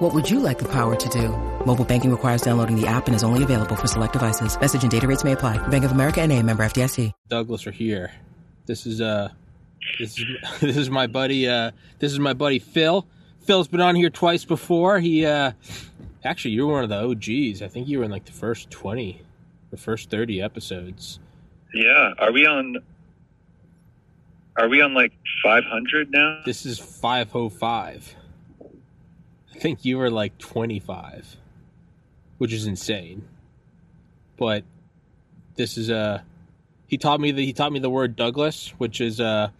What would you like the power to do? Mobile banking requires downloading the app and is only available for select devices. Message and data rates may apply. Bank of America and a member FDIC. Douglas are here. This is uh this is this is my buddy uh this is my buddy Phil. Phil's been on here twice before. He uh actually you were one of the OGs. I think you were in like the first 20 the first 30 episodes. Yeah. Are we on? Are we on like 500 now? This is 505. I think you were like 25, which is insane. But this is Uh, he taught me the he taught me the word Douglas, which is uh,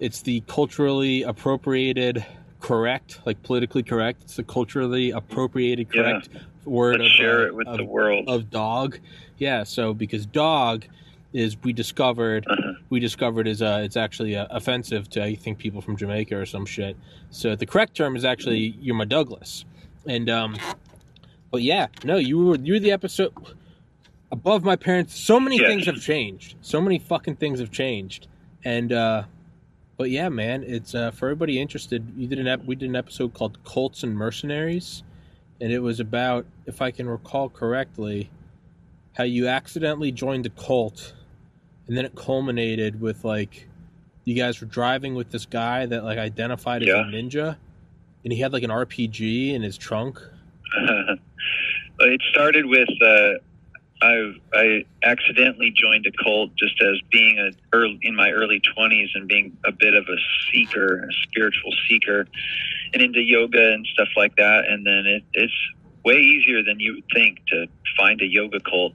it's the culturally appropriated correct, like politically correct. It's the culturally appropriated correct Yeah. word Let's of, share uh, it with of- the world. of dog. Yeah, so because dog is we discovered Uh-huh. we discovered is uh it's actually uh, offensive to I think people from Jamaica or some shit. So the correct term is actually you're my Douglas. And um but yeah, no, you were you were the episode above my parents. So many Yes. things have changed. So many fucking things have changed. And uh but yeah, man, it's uh for everybody interested, you did an ep- we did an episode called Cults and Mercenaries and it was about if I can recall correctly how you accidentally joined a cult and then it culminated with like you guys were driving with this guy that like identified as Yeah. a ninja and he had like an RPG in his trunk. it started with uh, I I accidentally joined a cult just as being a early, in my early twenties and being a bit of a seeker, a spiritual seeker, and into yoga and stuff like that. And then it, it's way easier than you would think to find a yoga cult.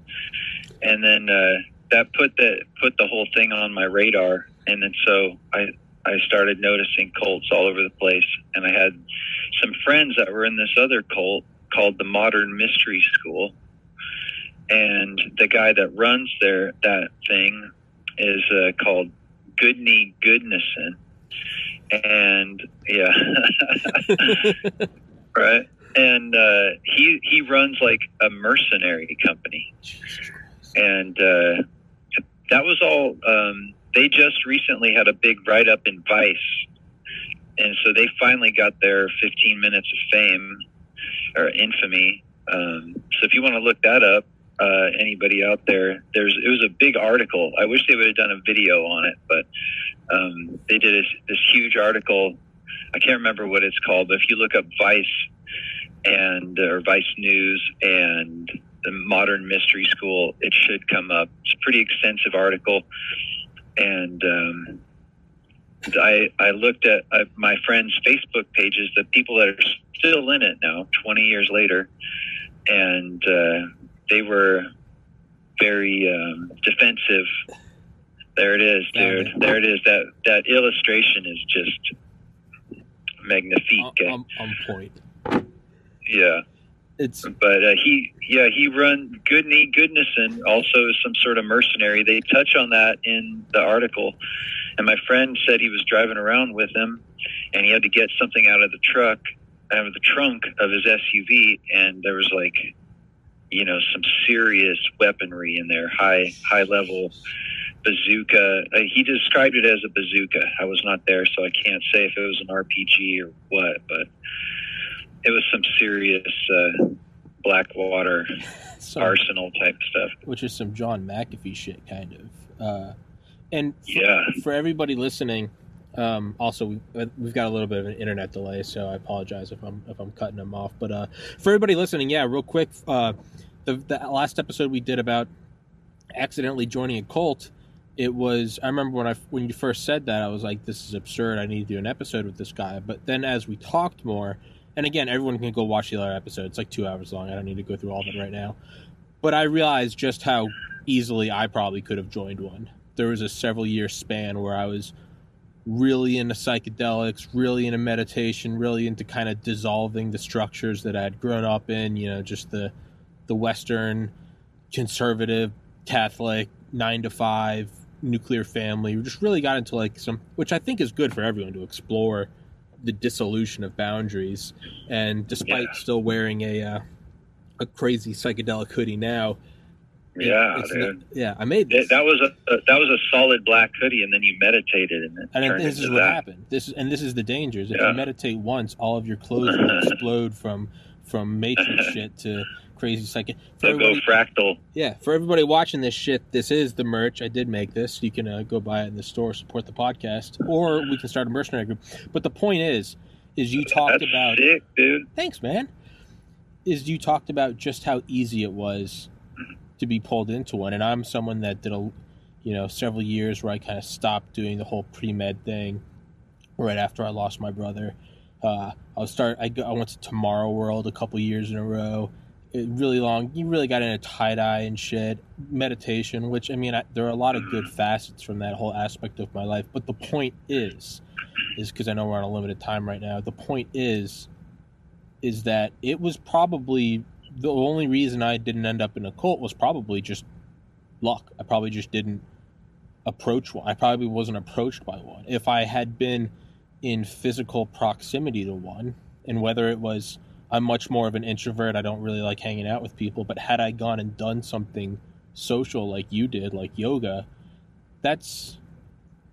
And then uh, that put the put the whole thing on my radar. And then so I I started noticing cults all over the place, and I had some friends that were in this other cult called the Modern Mystery School, and the guy that runs there that thing is uh, called Gudni Gudnason, and yeah, right, and uh, he he runs like a mercenary company, and uh, that was all. Um, they just recently had a big write up in Vice, and so they finally got their 15 minutes of fame or infamy. Um, so if you want to look that up, uh, anybody out there, there's it was a big article. I wish they would have done a video on it, but um, they did this, this huge article. I can't remember what it's called, but if you look up Vice and or Vice News and the Modern Mystery School, it should come up. It's a pretty extensive article, and um, I I looked at uh, my friends' Facebook pages, the people that are still in it now, 20 years later, and uh, they were very um, defensive. There it is, dude. There it is. That that illustration is just magnifique. on, on point. yeah, It's but uh, he, yeah, he run Gudni also is some sort of mercenary. They touch on that in the article, and my friend said he was driving around with him, and he had to get something out of the truck, out of the trunk of his SUV, and there was like, you know, some serious weaponry in there, high high level bazooka. Uh, he described it as a bazooka. I was not there, so I can't say if it was an RPG or what, but it was some serious uh, Blackwater arsenal type stuff. which is some John McAfee shit, kind of. Uh, and for, Yeah. for everybody listening, um, also we, we've got a little bit of an internet delay, so I apologize if I'm if I'm cutting them off. But uh, for everybody listening, yeah, real quick, uh, the, the last episode we did about accidentally joining a cult. It was I remember when I when you first said that I was like this is absurd I need to do an episode with this guy but then as we talked more and again everyone can go watch the other episode it's like two hours long I don't need to go through all of it right now but I realized just how easily I probably could have joined one. There was a several year span where I was really into psychedelics, really into meditation, really into kind of dissolving the structures that I had grown up in, you know, just the the Western conservative Catholic nine to five nuclear family. We just really got into like some, which I think is good for everyone to explore the dissolution of boundaries. And despite Yeah. still wearing a uh, a crazy psychedelic hoodie now, Yeah, not- yeah, I made That this. that was a, a that was a solid black hoodie, and then you meditated, and it and turned this is what that. happened. This is and this is the dangers. If Yeah. you meditate once, all of your clothes will explode from from matrix shit to crazy psychic. For They'll go fractal. Yeah, for everybody watching this shit, this is the merch. I did make this. You can uh, go buy it in the store, support the podcast, or we can start a mercenary group. But the point is, is you talked That's about. sick, dude. Thanks, man. Is you talked about just how easy it was to be pulled into one, and I'm someone that did a, you know, several years where I kind of stopped doing the whole pre med thing, right after I lost my brother. Uh, I was start. I, go, I went to Tomorrow World a couple years in a row. Really long. You really got into tie dye and shit, meditation. Which I mean, I, there are a lot of good facets from that whole aspect of my life. But the point is, is because I know we're on a limited time right now. The point is, is that it was probably the only reason I didn't end up in a cult was probably just luck. I probably just didn't approach one. I probably wasn't approached by one. If I had been in physical proximity to one, and whether it was I'm much more of an introvert, I don't really like hanging out with people, but had I gone and done something social like you did, like yoga, that's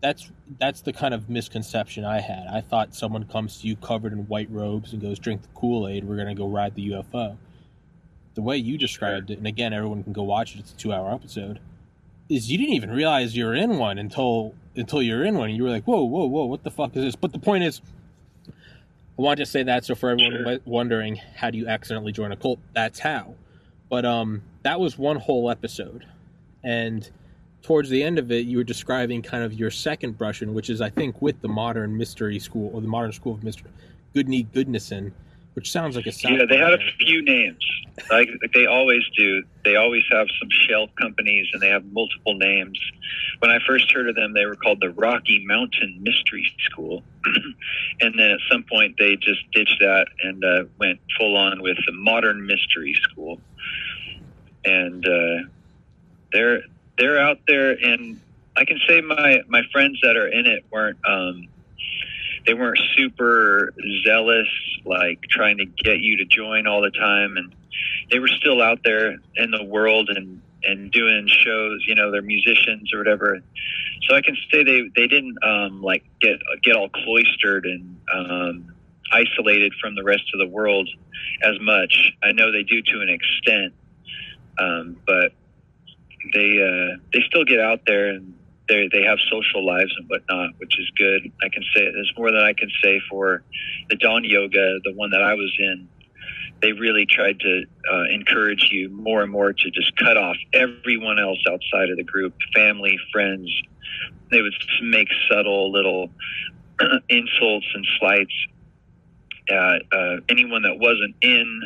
that's that's the kind of misconception I had. I thought someone comes to you covered in white robes and goes, "Drink the Kool Aid. We're gonna go ride the UFO." The way you described it, and again, everyone can go watch it. It's a two-hour episode. Is you didn't even realize you were in one until until you're in one, you were like, "Whoa, whoa, whoa! What the fuck is this?" But the point is, I want to say that so for everyone Sure. wondering how do you accidentally join a cult, that's how. But um, that was one whole episode, and towards the end of it, you were describing kind of your second brushing, which is, I think, with the modern mystery school or the modern school of Mister Gudni Gudnason, which sounds like a South Yeah, they had a few names, like like they always do. They always have some shell companies, and they have multiple names. When I first heard of them, they were called the Rocky Mountain Mystery School, and then at some point they just ditched that and uh, went full on with the Modern Mystery School. And uh, they're they're out there, and I can say my my friends that are in it weren't. Um, they weren't super zealous, like trying to get you to join all the time, and they were still out there in the world and and doing shows. You know, they're musicians or whatever. So I can say they they didn't um, like get get all cloistered and um, isolated from the rest of the world as much. I know they do to an extent, um, but they uh, they still get out there and they they have social lives and whatnot, which is good. I can say there's more than I can say for the Dahn Yoga, the one that I was in. They really tried to uh, encourage you more and more to just cut off everyone else outside of the group, family, friends. They would make subtle little insults and slights at uh, anyone that wasn't in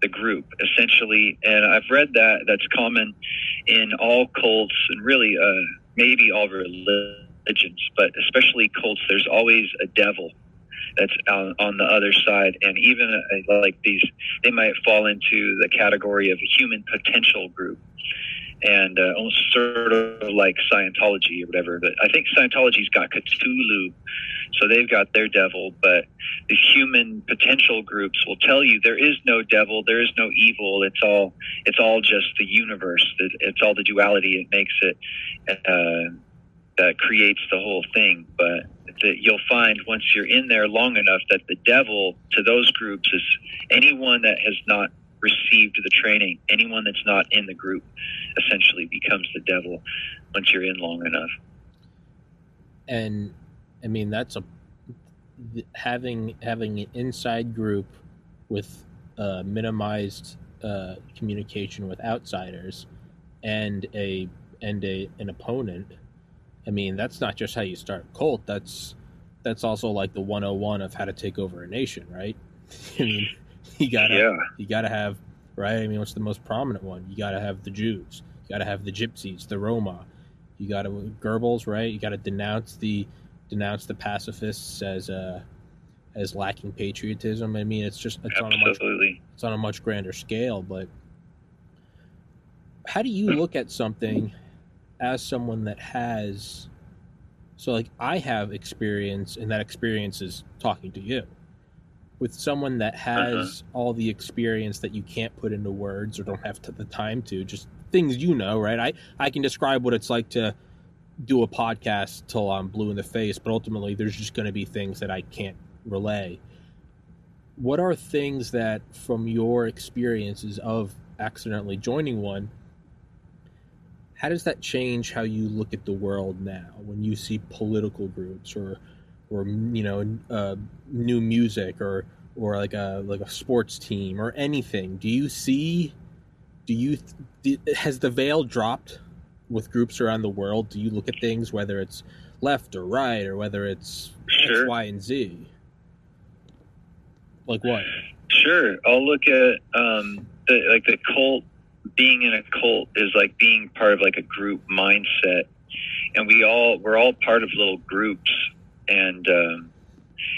the group, essentially. And I've read that that's common in all cults and really uh, maybe all religions, but especially cults. There's always a devil that's on, on the other side, and even uh, like these, they might fall into the category of a human potential group. And uh, almost sort of like Scientology or whatever. But I think Scientology's got Cthulhu, so they've got their devil. But the human potential groups will tell you there is no devil, there is no evil. It's all it's all just the universe. It's all the duality. It makes it uh, that creates the whole thing. But that you'll find once you're in there long enough that the devil to those groups is anyone that has not received the training, anyone that's not in the group, essentially becomes the devil once you're in long enough. and I mean that's a having having an inside group with uh, minimized uh, communication with outsiders and a and a an opponent. I mean that's not just how you start a cult. That's that's also like the 101 of how to take over a nation, right? I mean, you gotta Yeah. you gotta have right. I mean, what's the most prominent one? You gotta have the Jews. You gotta have the Gypsies, the Roma. You gotta Goebbels, right? You gotta denounce the denounce the pacifists as uh as lacking patriotism. I mean, it's just it's on a much Absolutely. it's on a much grander scale. But how do you look at something as someone that has so like I have experience and that experience is talking to you. With someone that uh-huh. has all the experience that you can't put into words or don't have t- the time to, just things you know, right? I I can describe what it's like to do a podcast till I'm blue in the face, but ultimately there's just going to be things that I can't relay. What are things that from your experiences of accidentally joining one how does that change how you look at the world now when you see political groups or or you know uh, new music or or like a like a sports team or anything. Do you see do you has the veil dropped with groups around the world? Do you look at things whether it's left or right or whether it's Sure. X, Y, and Z? Like what? Sure, I'll look at um, the like the cult. Being in a cult is like being part of like a group mindset, and we all we're all part of little groups, and um,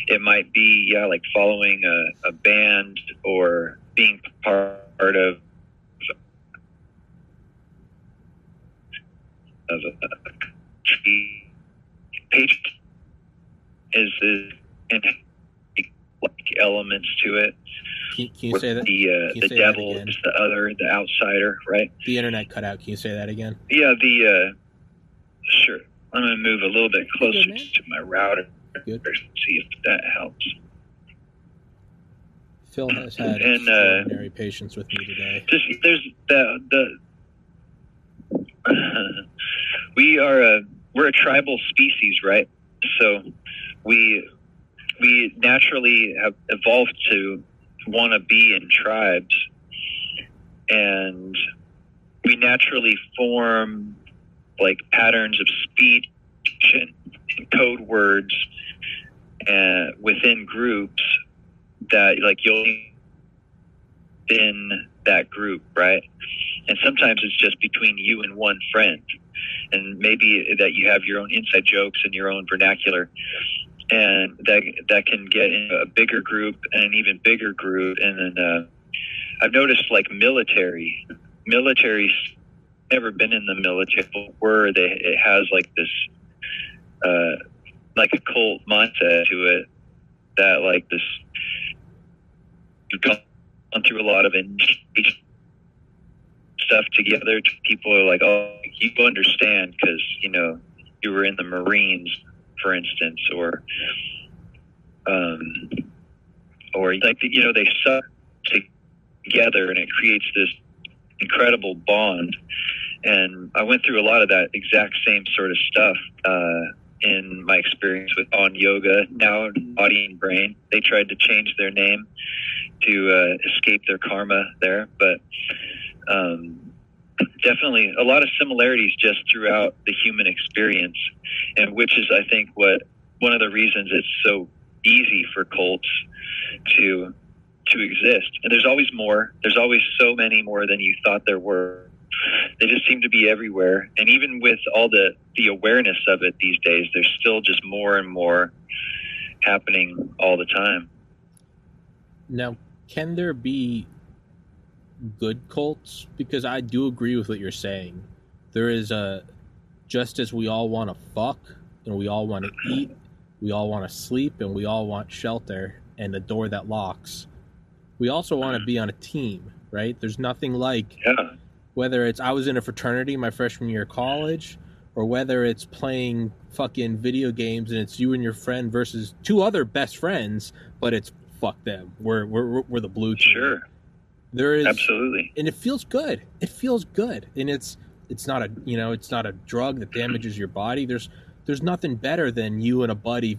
it might be yeah like following a, a band or being part of of a page is is and like elements to it. Can, can you say that? the uh, the devil is the other, the outsider, right? the internet cut out can you say that again? Yeah, the uh, sure. I'm gonna move a little bit closer Good, to my router. Good. See if that helps. Phil has had And, uh, extraordinary patience with me today. Just there's the the we are a we're a tribal species, right? So we we naturally have evolved to want to be in tribes, and we naturally form like patterns of speech and code words uh, within groups that like you'll be in that group, right? And sometimes it's just between you and one friend, and maybe that you have your own inside jokes and your own vernacular, and that that can get into a bigger group and an even bigger group. And then uh, I've noticed like military, military's never been in the military, were they? It has like this, uh, like a cult mindset to it that like this. You've gone through a lot of stuff together. People are like, "Oh, you understand because you know you were in the Marines, for instance, or um, or like you know they suck together, and it creates this incredible bond." And I went through a lot of that exact same sort of stuff uh, in my experience with Dahn Yoga, now Body and Brain. They tried to change their name to uh, escape their karma there, but um, definitely a lot of similarities just throughout the human experience, and which is, I think, what one of the reasons it's so easy for cults to to exist. And there's always more. There's always so many more than you thought there were. They just seem to be everywhere, and even with all the the awareness of it these days, there's still just more and more happening all the time. Now, can there be good cults? Because I do agree with what you're saying. There is a just as we all want to fuck and we all want to eat, we all want to sleep and we all want shelter and a door that locks. We also want to be on a team, right? There's nothing like Yeah. Whether it's I was in a fraternity my freshman year of college, or whether it's playing fucking video games and it's you and your friend versus two other best friends, but it's fuck them. We're we're we're the blue team. Sure. There is Absolutely. and it feels good. It feels good, and it's it's not a you know it's not a drug that damages your body. There's there's nothing better than you and a buddy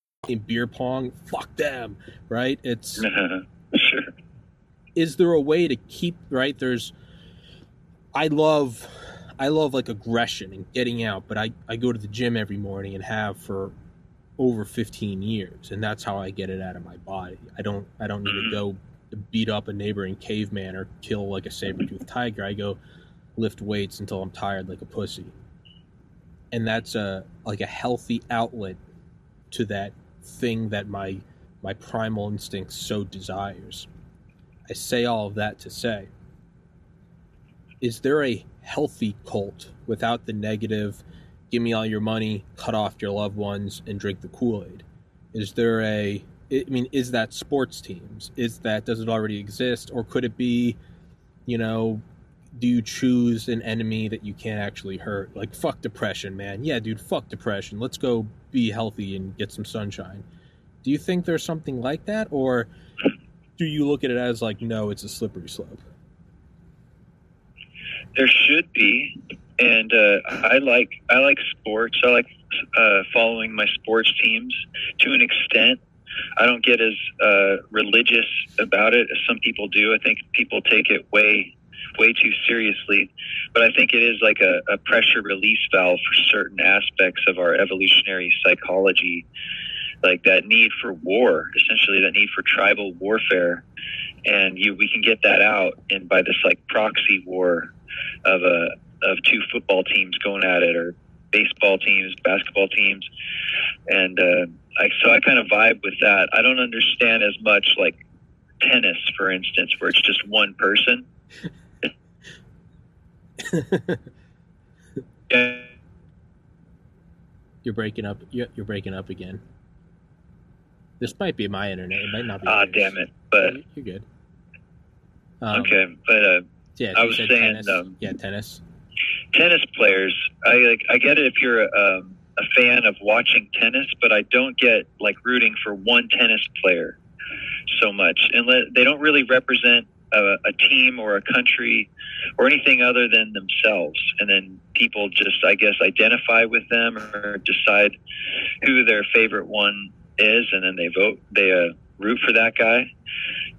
In beer pong. Fuck them, right? It's sure. is there a way to keep right there's i love I love like aggression and getting out, but I, I go to the gym every morning and have for over 15 years and that's how I get it out of my body. I don't I don't need to Mhm. go beat up a neighboring caveman or kill like a saber-toothed tiger. I go lift weights until I'm tired like a pussy. And that's a like a healthy outlet to that thing that my my primal instinct so desires. I say all of that to say is there a healthy cult without the negative give me all your money, cut off your loved ones, and drink the Kool Aid? Is there a, I mean, is that sports teams? Is that, does it already exist? Or could it be, you know, do you choose an enemy that you can't actually hurt? Like, fuck depression, man. Yeah, dude, fuck depression. Let's go be healthy and get some sunshine. Do you think there's something like that? Or do you look at it as like, no, it's a slippery slope? There should be, and uh, I like I like sports. I like uh, following my sports teams to an extent. I don't get as uh, religious about it as some people do. I think people take it way way too seriously, but I think it is like a, a pressure release valve for certain aspects of our evolutionary psychology, like that need for war, essentially that need for tribal warfare, and you we can get that out and by this like proxy war of a of two football teams going at it or baseball teams, basketball teams, and uh, I so I kind of vibe with that. I don't understand as much like tennis, for instance, where it's just one person. Yeah, You're breaking up. You're, you're breaking up again. This might be my internet. It might not be. ah, yours. damn it! But you're good. Um, okay, but uh, Yeah, I was saying, tennis. um, yeah, tennis. tennis players, I like I get it if you're um, a fan of watching tennis, but I don't get like rooting for one tennis player so much, and they don't really represent a, a team or a country or anything other than themselves. And then people just, I guess, identify with them or decide who their favorite one is, and then they vote, they uh, root for that guy.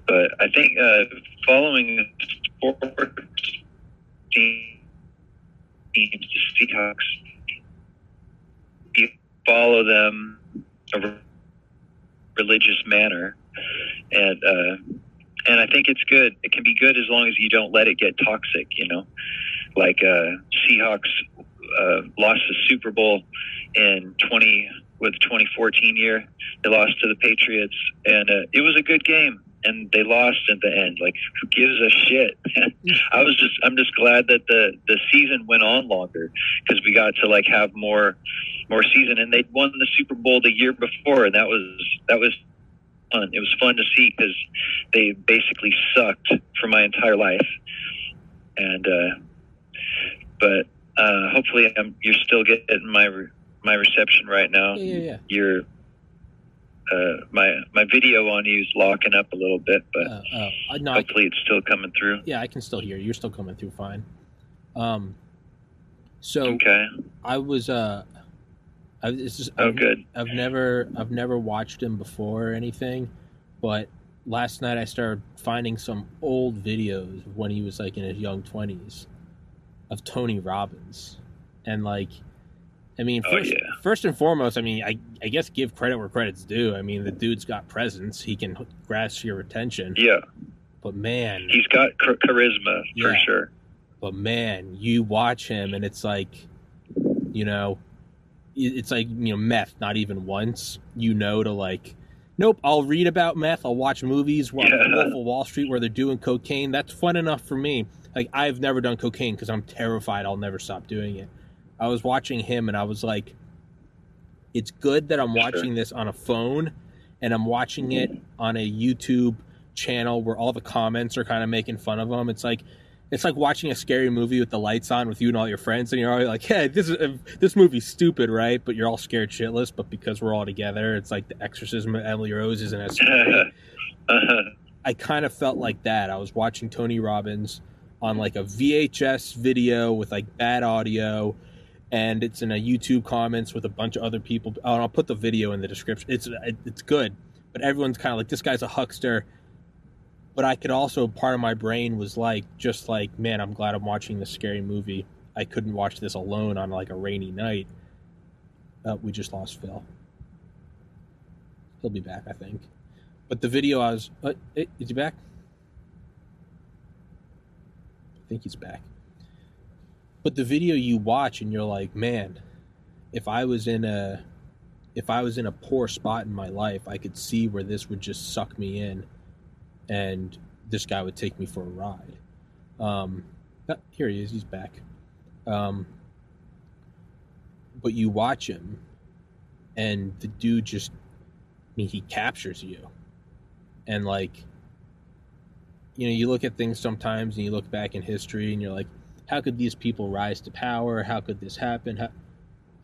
But I think uh, following sports team teams, the Seahawks, you follow them a religious manner, and uh, and I think it's good. It can be good as long as you don't let it get toxic. You know, like uh, Seahawks uh, lost the Super Bowl in twenty with 2014 year. They lost to the Patriots, and uh, it was a good game. And they lost at the end. Like, who gives a shit? I was just, I'm just glad that the the season went on longer because we got to like have more more season. And they won the Super Bowl the year before, and that was that was fun. It was fun to see because they basically sucked for my entire life. And uh, but uh, hopefully, I'm, you're still getting my my reception right now. Yeah, yeah, yeah. You're uh, my my video on you is locking up a little bit, but Uh, oh, uh, no, hopefully it's still coming through. yeah, I can still hear you. You're still coming through fine. Um, so Okay. I was uh, I, this is, Oh, I've, good. I've never I've never watched him before or anything, but last night I started finding some old videos when he was like in his young twenties of Tony Robbins, and like, I mean, Oh, first, yeah. first and foremost, I mean, I I guess give credit where credit's due. I mean, the dude's got presence; he can grasp your attention. Yeah, But man, he's got char- charisma for sure. but man, you watch him and it's like, you know, it's like you know meth. Not even once, you know, to like, nope. I'll read about meth. I'll watch movies. Watch Yeah. Wolf of Wall Street where they're doing cocaine. That's fun enough for me. Like I've never done cocaine because I'm terrified I'll never stop doing it. I was watching him and I was like, it's good that I'm watching this on a phone and I'm watching it on a YouTube channel where all the comments are kind of making fun of him. It's like it's like watching a scary movie with the lights on with you and all your friends, and you're all like, "Hey, this is this movie's stupid, right?" But you're all scared shitless. But because we're all together, it's like the exorcism of Emily Rose isn't as I kind of felt like that. I was watching Tony Robbins on like a VHS video with like bad audio, and it's in a YouTube comments with a bunch of other people. Oh, and I'll put the video in the description. It's it's good, but everyone's kind of like, "This guy's a huckster." But I could also part of my brain was like, just like, man, I'm glad I'm watching this scary movie I couldn't watch this alone on like a rainy night. Uh, we just lost Phil. He'll be back, I think. But the video I was, uh, is he back? I think he's back. But the video you watch and you're like, man, if I was in a if I was in a poor spot in my life, I could see where this would just suck me in and this guy would take me for a ride. Um, uh, here he is, he's back. Um, but you watch him and the dude just I mean he captures you. And like you know, you look at things sometimes and you look back in history and you're like, how could these people rise to power? How could this happen? How...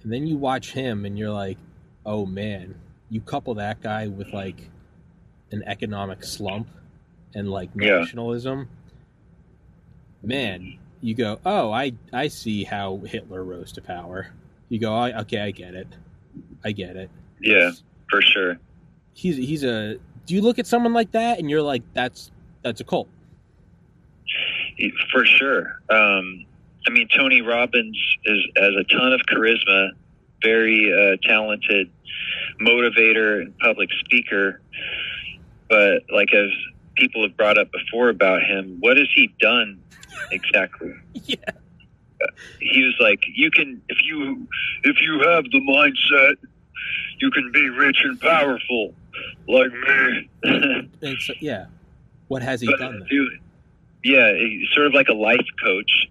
And then you watch him and you're like, oh man, you couple that guy with like an economic slump and like Yeah. nationalism. Man, you go, oh, I I see how Hitler rose to power. You go, I, okay, I get it, I get it. Yeah, for sure. He's he's a. Do you look at someone like that and you're like, that's that's a cult? For sure. Um, I mean, Tony Robbins is has a ton of charisma, very uh, talented motivator and public speaker. But like as people have brought up before about him, what has he done exactly? Yeah. He was like, you can if you if you have the mindset, you can be rich and powerful like me. Yeah. What has he But, done? Dude, yeah, he's sort of like a life coach,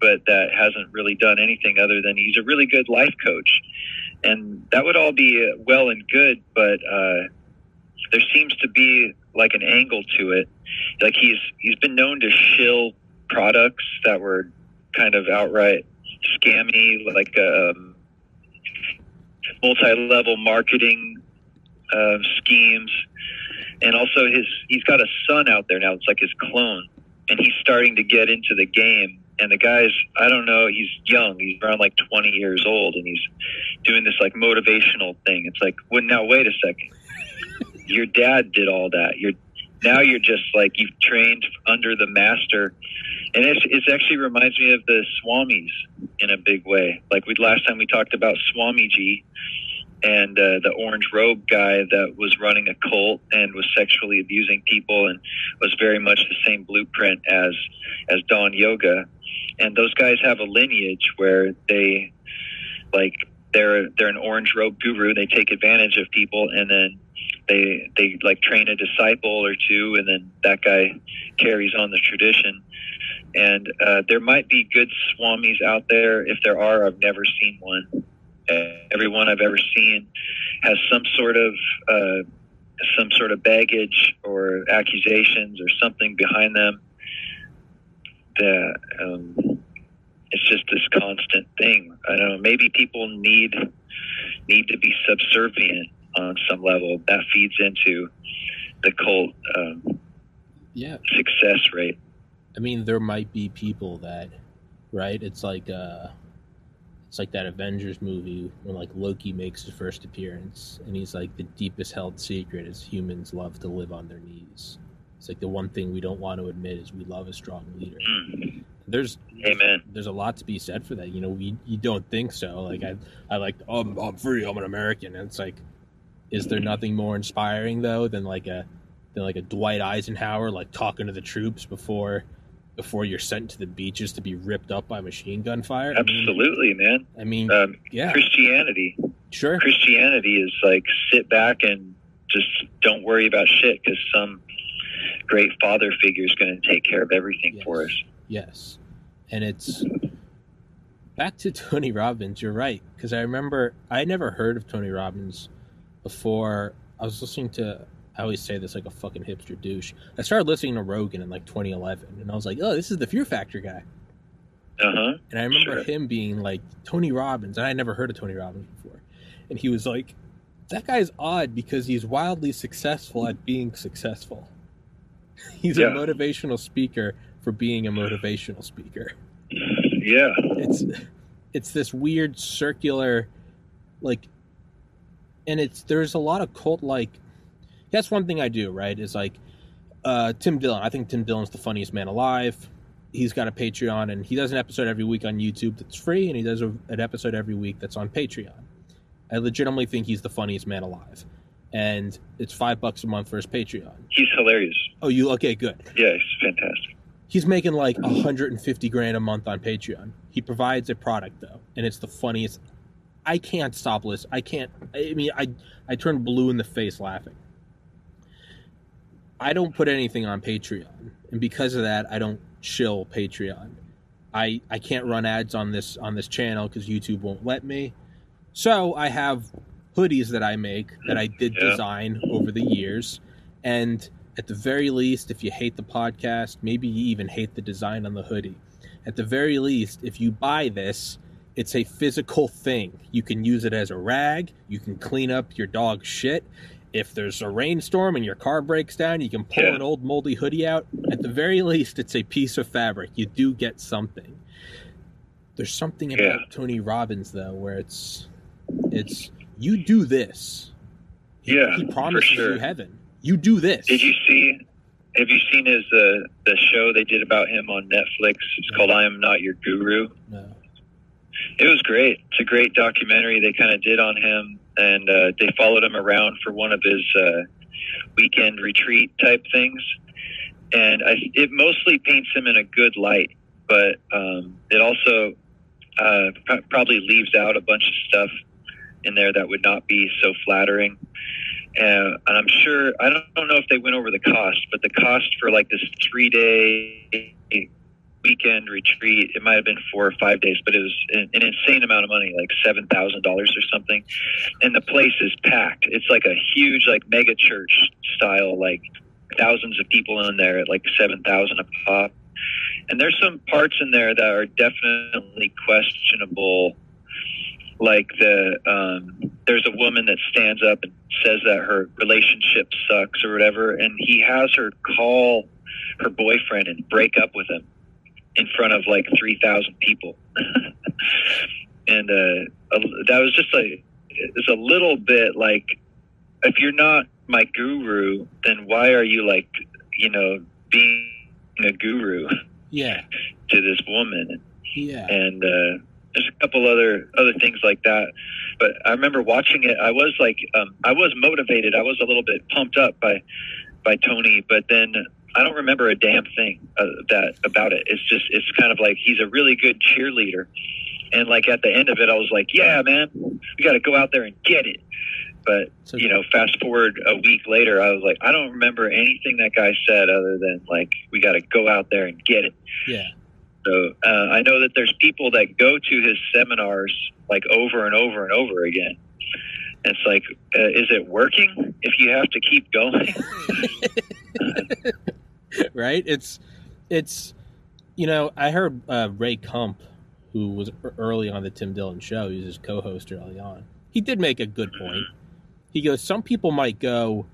but that hasn't really done anything other than he's a really good life coach, and that would all be uh, well and good, but uh, there seems to be like an angle to it. Like he's he's been known to shill products that were kind of outright scammy, like um, multi-level marketing uh, schemes. And also his he's got a son out there now it's like his clone and he's starting to get into the game. And the guy's i don't know he's young. He's around like 20 years old and he's doing this like motivational thing. It's like well now wait a second your dad did all that now you're just like you've trained under the master and it's, it's actually reminds me of the swamis in a big way like we last time we talked about swamiji and uh, the orange robe guy that was running a cult and was sexually abusing people and was very much the same blueprint as as Dahn Yoga. And those guys have a lineage where they like they're they're an orange robe guru. They take advantage of people and then they they like train a disciple or two and then that guy carries on the tradition. And uh, there might be good swamis out there. If there are, I've never seen one everyone I've ever seen has some sort of uh, some sort of baggage or accusations or something behind them that um, it's just this constant thing. I don't know. Maybe people need need to be subservient on some level. That feeds into the cult um, Yeah. success rate. I mean, there might be people that, right? It's like uh, it's like that Avengers movie when like Loki makes his first appearance, and he's like, the deepest held secret is humans love to live on their knees. It's like the one thing we don't want to admit is we love a strong leader. Mm. There's Amen. there's a lot to be said for that. You know, we you don't think so. Like I I like oh, I'm, I'm free. I'm an American. And it's like, is there nothing more inspiring though than like a than like a Dwight Eisenhower like talking to the troops before before you're sent to the beaches to be ripped up by machine gun fire? I mean- Absolutely, man. I mean, Um, yeah, Christianity. sure. Christianity is like sit back and just don't worry about shit because some great father figure is going to take care of everything Yes. for us. Yes. And it's back to Tony Robbins. You're right. Because I remember I never heard of Tony Robbins before. I was listening to, I always say this like a fucking hipster douche. I started listening to Rogan in like 2011, and I was like, oh, this is the Fear Factor guy. Uh huh. And I remember Sure. him being like, Tony Robbins. And I had never heard of Tony Robbins before. And he was like, that guy's odd because he's wildly successful at being successful. He's Yeah. a motivational speaker for being a motivational speaker Yeah. it's it's this weird circular like and it's there's a lot of cult like that's one thing i do right is like uh tim dillon i think tim dillon's the funniest man alive he's got a Patreon and he does an episode every week on YouTube that's free, and he does a, an episode every week that's on Patreon. I legitimately think he's the funniest man alive, and it's five bucks a month for his Patreon. He's hilarious. Oh, you okay? Good. Yeah, he's fantastic. He's making like 150 grand a month on Patreon. He provides a product though, and it's the funniest. I can't stop listening. I can't. I mean, I I turned blue in the face laughing. I don't put anything on Patreon, and because of that, I don't chill Patreon. I I can't run ads on this on this channel because YouTube won't let me. So I have hoodies that I make that I did Yeah. design over the years, and at the very least, if you hate the podcast, maybe you even hate the design on the hoodie. At the very least, if you buy this, it's a physical thing. You can use it as a rag. You can clean up your dog's shit. If there's a rainstorm and your car breaks down, you can pull Yeah. an old moldy hoodie out. At the very least, it's a piece of fabric. You do get something. There's something about Yeah. Tony Robbins though, where it's it's you do this. He, Yeah, he promises sure. you heaven. You do this. Did you see? Have you seen his uh, the show they did about him on Netflix? It's called "I Am Not Your Guru." No. It was great. It's a great documentary they kind of did on him, and uh, they followed him around for one of his uh, weekend retreat type things. And I, it mostly paints him in a good light, but um, it also uh, pro- probably leaves out a bunch of stuff in there that would not be so flattering. Uh, and I'm sure I don't, don't know if they went over the cost, but the cost for like this three day weekend retreat, it might have been four or five days, but it was an, an insane amount of money, like seven thousand dollars or something. And the place is packed. It's like a huge, like mega church style, like thousands of people in there at like seven thousand a pop. And there's some parts in there that are definitely questionable. Like the um, there's a woman that stands up and says that her relationship sucks or whatever, and he has her call her boyfriend and break up with him in front of like 3,000 people. and uh, a- that was just like, it's a little bit like, if you're not my guru, then why are you like, you know, being a guru Yeah. to this woman? Yeah. and uh, there's a couple other other things like that. But I remember watching it. I was like, um, I was motivated. I was a little bit pumped up by by Tony, but then I don't remember a damn thing uh, that about it. It's just it's kind of like he's a really good cheerleader, and like at the end of it, I was like, yeah, man, we got to go out there and get it. But So- you know, fast forward a week later, I was like, I don't remember anything that guy said other than like, we got to go out there and get it. Yeah. So uh, I know that there's people that go to his seminars like over and over and over again. It's like, uh, is it working if you have to keep going? right? It's it's you know I heard uh, Ray Kump, who was early on the Tim Dillon show. He was his co-host early on. He did make a good point. He goes, some people might go,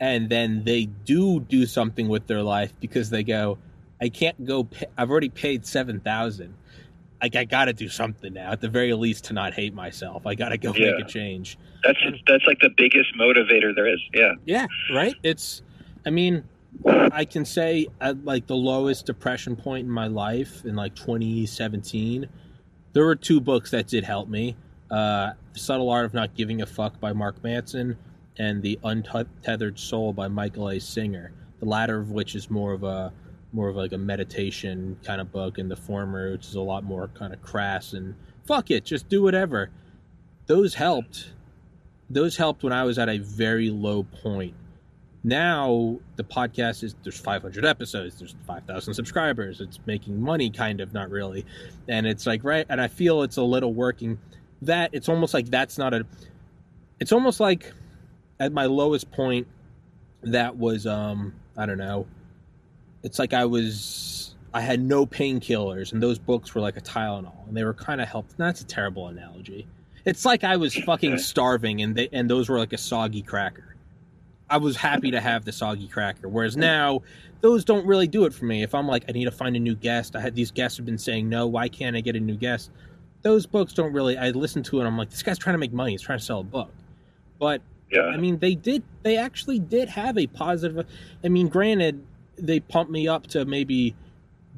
and then they do do something with their life because they go, I can't go. Pay- I've already paid seven thousand. Like I got to do something now. At the very least, to not hate myself, I got to go Yeah. make a change. That's that's like the biggest motivator there is. Yeah, Yeah, right. It's, I mean, I can say at like the lowest depression point in my life in like 2017, there were two books that did help me. Uh, the Subtle Art of Not Giving a Fuck by Mark Manson and The Untethered Soul by Michael A. Singer. The latter of which is more of a more of like a meditation kind of book, and the former, which is a lot more kind of crass and fuck it, just do whatever. Those helped those helped when I was at a very low point. Now the podcast is there's 500 episodes, there's 5,000 subscribers. It's making money, kind of, not really, and it's like right. And I feel it's a little working. That it's almost like that's not a. It's almost like at my lowest point, that was um I don't know. It's like I was I had no painkillers, and those books were like a Tylenol, and they were kind of helped. That's a terrible analogy. It's like I was fucking starving, and they and those were like a soggy cracker. I was happy to have the soggy cracker, whereas now those don't really do it for me. If I'm like, I need to find a new guest, I had these guests have been saying no. Why can't I get a new guest? Those books don't really. I listen to it, and I'm like, this guy's trying to make money. He's trying to sell a book, but yeah, I mean, they did. They actually did have a positive. I mean, granted, they pumped me up to maybe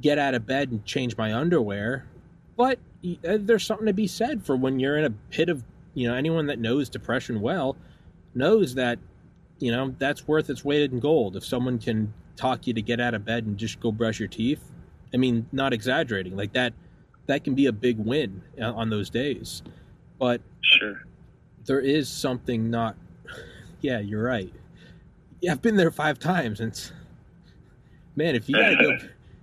get out of bed and change my underwear. But uh, there's something to be said for when you're in a pit of, you know, anyone that knows depression well knows that, you know, that's worth its weight in gold. If someone can talk you to get out of bed and just go brush your teeth, I mean, not exaggerating, like that, that can be a big win uh, on those days. But sure, there is something not. Yeah, you're right. Yeah, I've been there five times, and man, if you gotta go,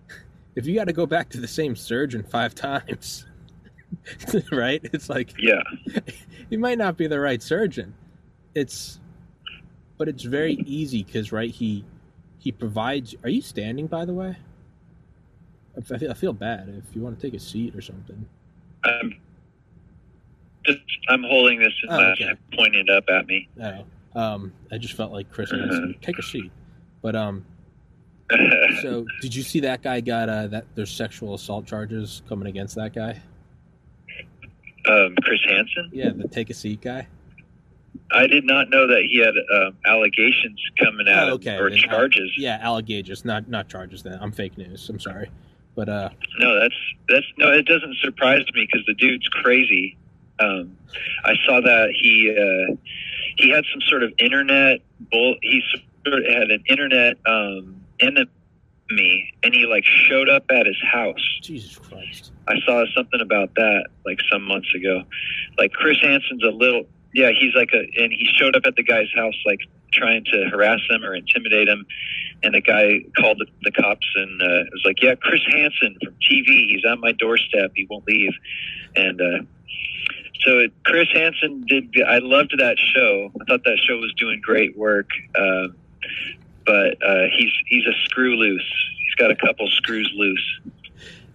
if you got to go back to the same surgeon five times, right? It's like, yeah, he might not be the right surgeon. It's, but it's very easy because, right? He he provides. Are you standing, by the way? I feel, I feel bad. If you want to take a seat or something. I'm just. I'm holding this in oh, my okay. pointing it up at me. Oh. Um, I just felt like Chris uh-huh. take a seat. But um, so did you see that guy got uh, that there's sexual assault charges coming against that guy? Um, Chris Hansen. Yeah, the take a seat guy. I did not know that he had um, allegations coming out oh, okay. or then, uh, charges. Uh, yeah, allegations, not not charges. Then I'm fake news. I'm sorry, but uh, no, that's that's no. It doesn't surprise me because the dude's crazy. Um, I saw that he uh, he had some sort of internet bull. He sort of had an internet um, enemy, and he like showed up at his house. Jesus Christ! I saw something about that like some months ago. Like Chris Hansen's a little, yeah, he's like a, and he showed up at the guy's house like trying to harass him or intimidate him. And the guy called the, the cops and uh, was like, "Yeah, Chris Hansen from TV. He's on my doorstep. He won't leave." And uh, so Chris Hansen did. I loved that show. I thought that show was doing great work. Uh, but uh, he's he's a screw loose. He's got a couple screws loose.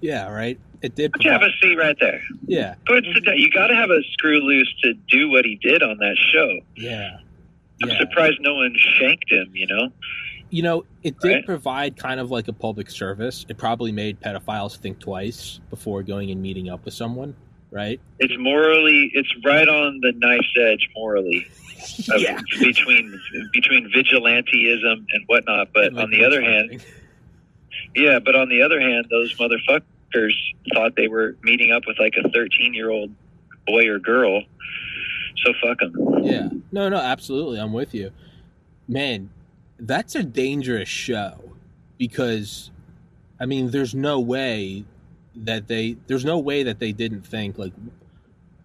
Yeah, right. It did. Provide... You have a seat right there. Yeah. But you got to have a screw loose to do what he did on that show. Yeah. I'm yeah. surprised no one shanked him. You know. You know, it did right? provide kind of like a public service. It probably made pedophiles think twice before going and meeting up with someone right? It's morally, it's right on the knife's edge morally. yeah. between between vigilanteism and whatnot. But on the other hand, yeah, but on the other hand, those motherfuckers thought they were meeting up with like a 13 year old boy or girl. So fuck them. Yeah. No, no, absolutely. I'm with you. Man, that's a dangerous show because, I mean, there's no way that they there's no way that they didn't think like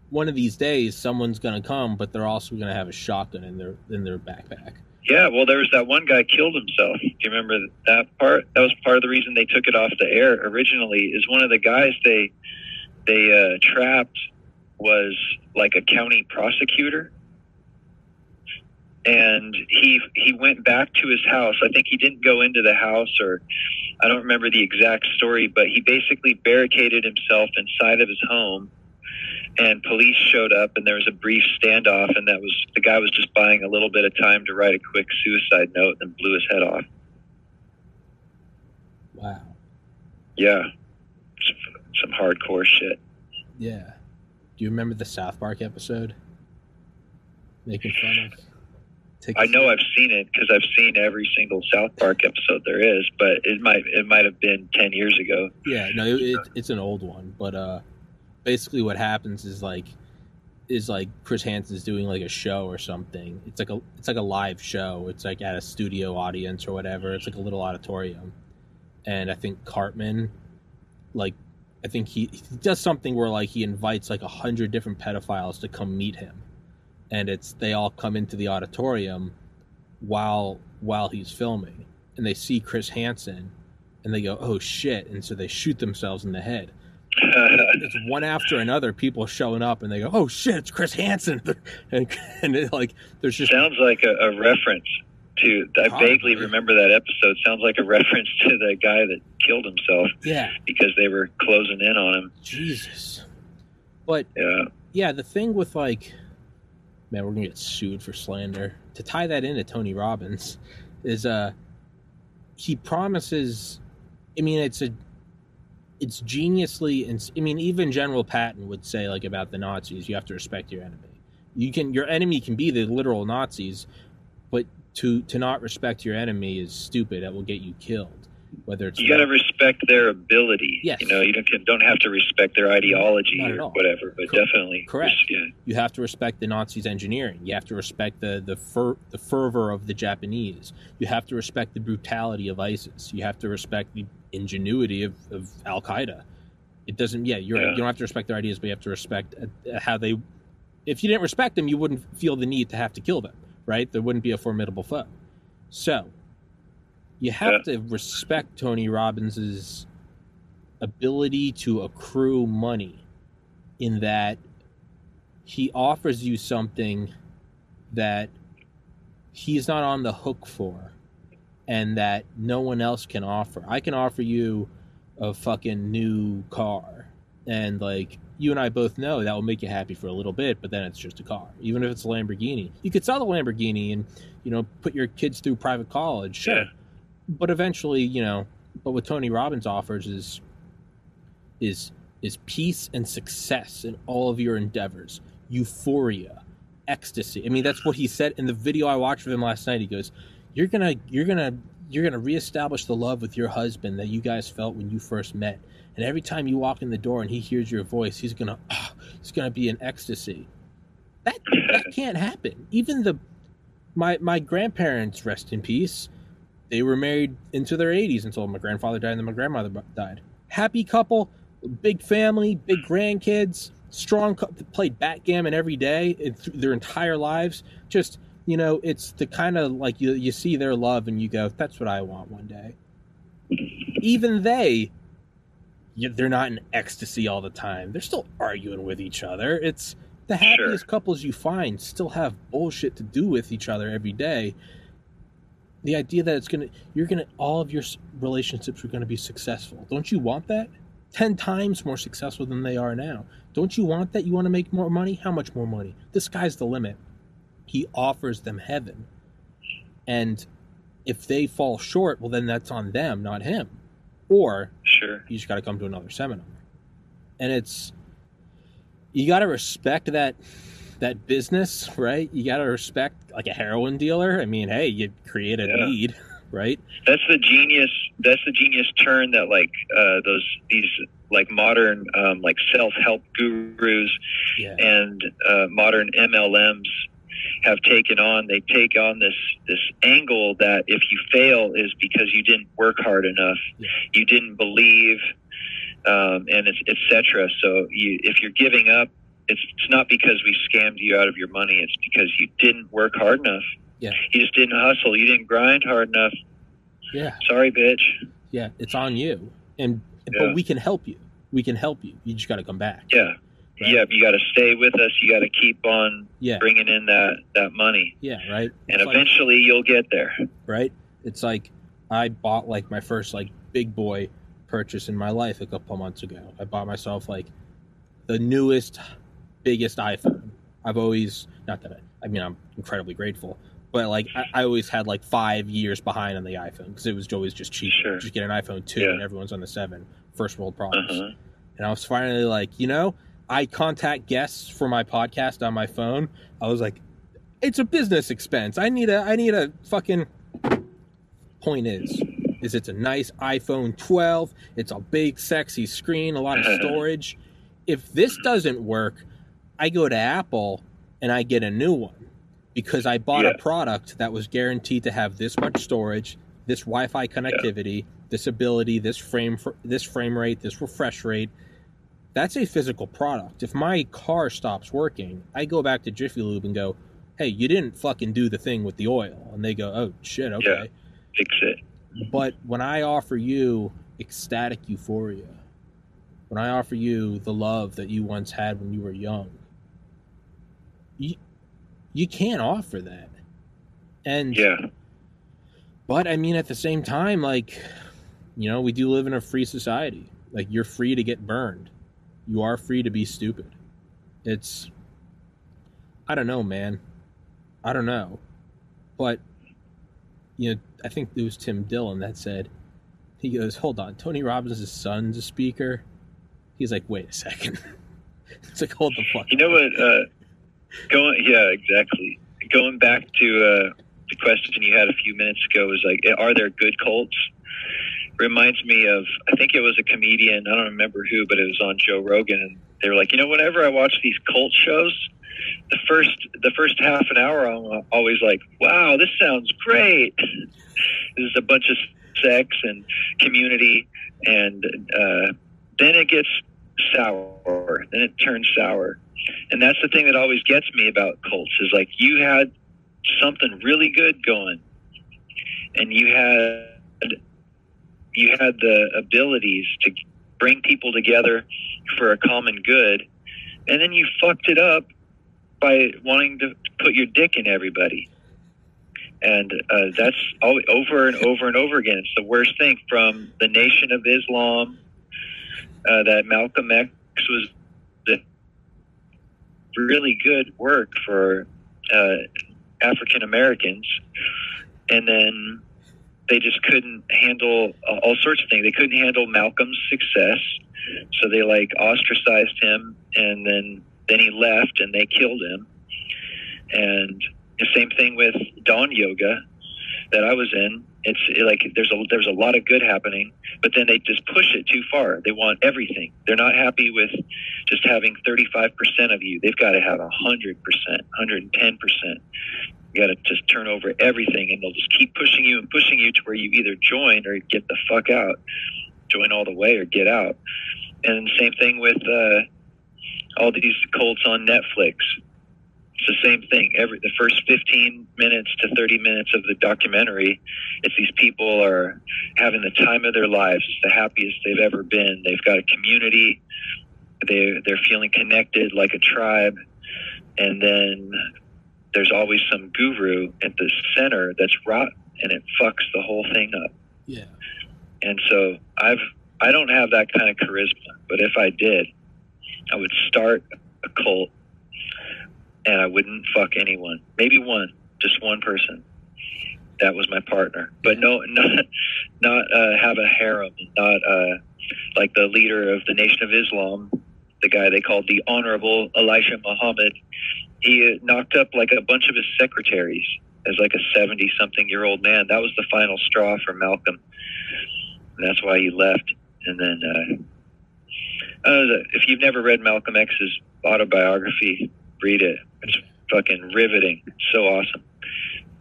one of these days someone's to come but they're also to have a shotgun in their in their backpack yeah well there was that one guy killed himself do you remember that part that was part of the reason they took it off the air originally is one of the guys they they uh, trapped was like a county prosecutor and he he went back to his house. I think he didn't go into the house, or I don't remember the exact story, but he basically barricaded himself inside of his home. And police showed up, and there was a brief standoff, and that was the guy was just buying a little bit of time to write a quick suicide note, and blew his head off. Wow. Yeah, some, some hardcore shit. Yeah. Do you remember the South Park episode? Making fun of I know I've seen it because I've seen every single South Park episode there is, but it might it might have been ten years ago. Yeah, no, it, it, it's an old one, but uh, basically what happens is like is like Chris Hansen's doing like a show or something. It's like a it's like a live show. It's like at a studio audience or whatever. It's like a little auditorium, and I think Cartman, like, I think he, he does something where like he invites like a hundred different pedophiles to come meet him and it's they all come into the auditorium while while he's filming and they see Chris Hansen and they go oh shit and so they shoot themselves in the head it's one after another people showing up and they go oh shit it's Chris Hansen and, and it, like there's just sounds like a, a reference to I Probably. vaguely remember that episode sounds like a reference to the guy that killed himself yeah because they were closing in on him Jesus but yeah yeah the thing with like man, we're gonna get sued for slander. To tie that into Tony Robbins, is uh, he promises. I mean, it's a, it's geniusly, and I mean, even General Patton would say like about the Nazis, you have to respect your enemy. You can, your enemy can be the literal Nazis, but to to not respect your enemy is stupid. That will get you killed. whether it's You got to respect their ability. Yes. You know, you don't don't have to respect their ideology or all. whatever, but Cor- definitely correct. Yeah. you have to respect the Nazis' engineering. You have to respect the the fer- the fervor of the Japanese. You have to respect the brutality of ISIS. You have to respect the ingenuity of, of Al Qaeda. It doesn't. Yeah, you're Yeah. you don't have to respect their ideas, but you have to respect uh, how they. If you didn't respect them, you wouldn't feel the need to have to kill them, right? There wouldn't be a formidable foe. So, you have to respect Tony Robbins's ability to accrue money in that he offers you something that he's not on the hook for and that no one else can offer. I can offer you a fucking new car and like you and I both know that will make you happy for a little bit, but then it's just a car. Even if it's a Lamborghini. You could sell the Lamborghini and, you know, put your kids through private college, sure. Yeah. But eventually, you know, but what Tony Robbins offers is is is peace and success in all of your endeavors, euphoria, ecstasy. I mean, that's what he said in the video I watched of him last night. He goes, "You're gonna, you're gonna, you're gonna reestablish the love with your husband that you guys felt when you first met, and every time you walk in the door and he hears your voice, he's gonna, ah, he's gonna be in ecstasy." That that can't happen. Even the my my grandparents, rest in peace, they were married into their 80s until my grandfather died and then my grandmother died. Happy couple, big family, big grandkids, strong. Played backgammon every day their entire lives. Just you know, it's the kind of like you you see their love and you go, "That's what I want one day." Even they, they're not in ecstasy all the time. They're still arguing with each other. It's the Sure. happiest couples you find still have bullshit to do with each other every day the idea that it's gonna you're gonna all of your relationships are gonna be successful don't you want that 10 times more successful than they are now don't you want that you want to make more money how much more money the sky's the limit he offers them heaven and if they fall short well then that's on them not him or Sure. you just got to come to another seminar and it's you got to respect that that business right you got to respect like a heroin dealer i mean hey you create a Yeah. need right That's the genius. That's the genius turn that like uh, those these like modern um, like self help gurus yeah and uh, modern MLMs have taken on. They take on this this angle that if you fail is because you didn't work hard enough, you didn't believe, um, and it's etc. So you, if you're giving up, it's, it's not because we scammed you out of your money. It's because you didn't work hard enough. Yeah. You just didn't hustle. You didn't grind hard enough. yeah Sorry, bitch. yeah it's on you and Yeah. but we can help you we can help you you just got to come back Yeah. Right? Yeah, you got to stay with us. You got to keep on yeah bringing in that that money, yeah right and It's like- eventually you'll get there. right? It's like I bought like my first like big boy purchase in my life a couple months ago. I bought myself like the newest, biggest iPhone. I've always not that I, I mean I'm incredibly grateful, but like I, I always had like five years behind on the iPhone because it was always just cheap. Sure. Just get an iPhone two, Yeah. and everyone's on the seven. First world problems. Uh-huh. And I was finally like, you know, I contact guests for my podcast on my phone. I was like, it's a business expense. I need a I need a fucking point is is it's a nice iPhone 12. It's a big sexy screen, a lot of storage. If this doesn't work, I go to Apple and I get a new one because I bought Yeah. a product that was guaranteed to have this much storage, this Wi-Fi connectivity, this ability, this frame this frame rate, this refresh rate. That's a physical product. If my car stops working, I go back to Jiffy Lube and go, "Hey, you didn't fucking do the thing with the oil." And they go, "Oh shit, okay." Fix it. But when I offer you ecstatic euphoria, when I offer you the love that you once had when you were young, you you can't offer that. And Yeah. but I mean at the same time, like, you know, we do live in a free society. Like you're free to get burned. You are free to be stupid. It's I don't know, man. I don't know. But you know, I think it was Tim Dillon that said he goes, Hold on, Tony Robbins' son's a speaker. He's like, wait a second. it's like hold the fuck. You know what? Uh, going. Yeah. Exactly. Going back to uh, the question you had a few minutes ago was like, are there good cults? Reminds me of I think it was a comedian I don't remember who, but it was on Joe Rogan, and they were like, you know, whenever I watch these cult shows, the first the first half an hour, I'm always like, wow, this sounds great. this is a bunch of sex and community, and uh, then it gets sour. Then it turns sour, and that's the thing that always gets me about cults is like you had something really good going, and you had you had the abilities to bring people together for a common good, and then you fucked it up by wanting to put your dick in everybody. And uh, that's all, over and over and over again. It's the worst thing from the Nation of Islam uh, that Malcolm X was the really good work for uh, African Americans, and then they just couldn't handle uh, all sorts of things. They couldn't handle Malcolm's success, so they like ostracized him, and then then he left, and they killed him. And the same thing with Dahn Yoga that I was in. It's like there's a there's a lot of good happening, but then they just push it too far. They want everything. They're not happy with just having 35% of you. They've got to have 100%, 110%. Got to just turn over everything, and they'll just keep pushing you and pushing you to where you either join or get the fuck out, join all the way or get out. And same thing with uh, all these cults on Netflix. It's the same thing. Every the first 15 minutes to 30 minutes of the documentary, it's these people are having the time of their lives. It's the happiest they've ever been. They've got a community. They they're feeling connected like a tribe, and then there's always some guru at the center that's rotten, and it fucks the whole thing up. Yeah. And so I've I don't have that kind of charisma, but if I did, I would start a cult and I wouldn't fuck anyone. Maybe one, just one person. That was my partner. But no, not not uh, have a harem, not uh, like the leader of the Nation of Islam, the guy they called the Honorable Elijah Muhammad. He knocked up like a bunch of his secretaries as like a seventy-something year old man. That was the final straw for Malcolm, and that's why he left. And then, uh, uh, if you've never read Malcolm X's autobiography, read it. It's fucking riveting. So awesome.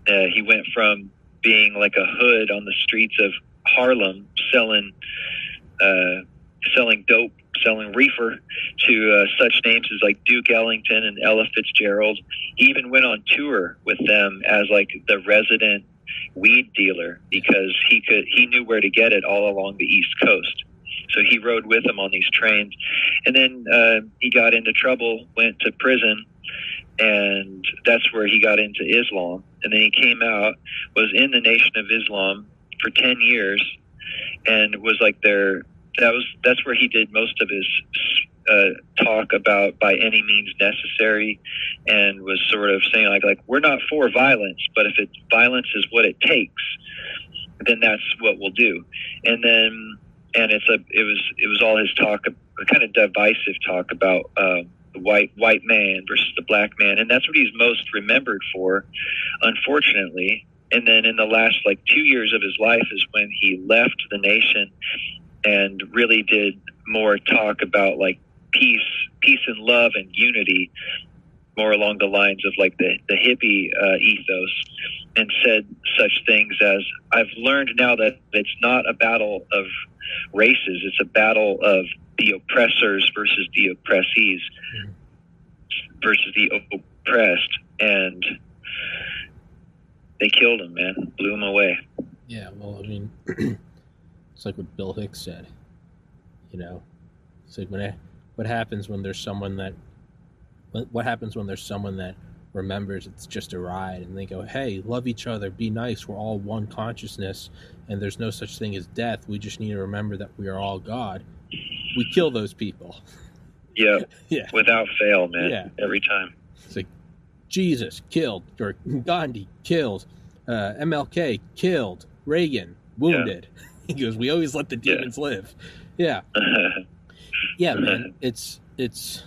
Uh, he went from being like a hood on the streets of Harlem selling uh, selling dope, selling reefer to uh, such names as like Duke Ellington and Ella Fitzgerald. He even went on tour with them as like the resident weed dealer because he could he knew where to get it all along the East Coast. So he rode with them on these trains, and then uh, he got into trouble, went to prison, and that's where he got into Islam. And then he came out, was in the Nation of Islam for ten years, and was like their. That was that's where he did most of his uh, talk about by any means necessary, and was sort of saying like like we're not for violence, but if it violence is what it takes, then that's what we'll do. And then and it's a it was it was all his talk, a kind of divisive talk about. Um, the white white man versus the black man, and that's what he's most remembered for, unfortunately. And then in the last like two years of his life is when he left the nation and really did more talk about like peace, peace and love and unity, more along the lines of like the the hippie uh, ethos, and said such things as I've learned now that it's not a battle of races; it's a battle of the oppressors versus the oppressees mm-hmm. versus the oppressed, and they killed him, man, blew him away. Yeah, well, I mean, it's like what Bill Hicks said. You know, it's like when what happens when there's someone that what happens when there's someone that remembers it's just a ride and they go hey love each other be nice we're all one consciousness and there's no such thing as death we just need to remember that we are all god we kill those people. Yeah. yeah. Without fail, man. Yeah. Every time. It's like Jesus killed, or Gandhi killed, uh, MLK killed, Reagan wounded. Yeah. He goes, "We always let the demons yeah. live." Yeah. yeah, man. It's it's.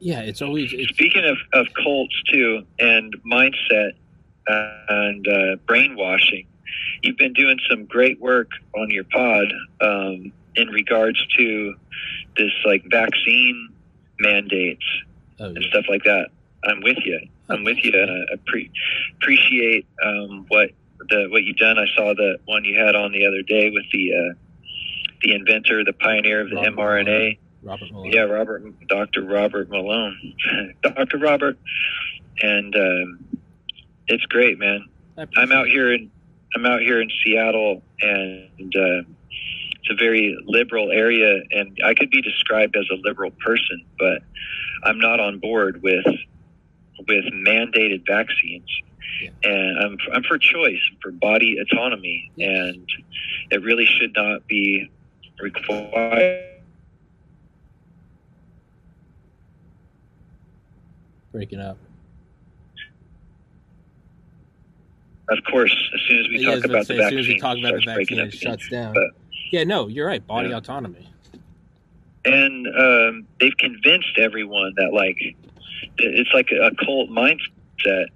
Yeah, it's always. It's... Speaking of, of cults too, and mindset and uh, brainwashing, you've been doing some great work on your pod um, in regards to this like vaccine mandates Oh, and stuff like that. I'm with you. I'm with you, I appre- appreciate um, what the what you've done. I saw the one you had on the other day with the uh, the inventor, the pioneer of the Robert mRNA. Robert Malone. Yeah, Robert, Dr. Robert Malone, Dr. Robert, and um, it's great, man. I'm out here in I'm out here in Seattle, and uh, it's a very liberal area, and I could be described as a liberal person, but I'm not on board with with mandated vaccines. And I'm I'm for choice, for body autonomy, and it really should not be required. breaking up. Of course, as soon as we Yeah, talk about to the say, as vaccine, soon as we talk about the vaccine, it shuts down. But- yeah, no, you're right. Body Yeah. autonomy. and um, they've convinced everyone that like it's like a cult mindset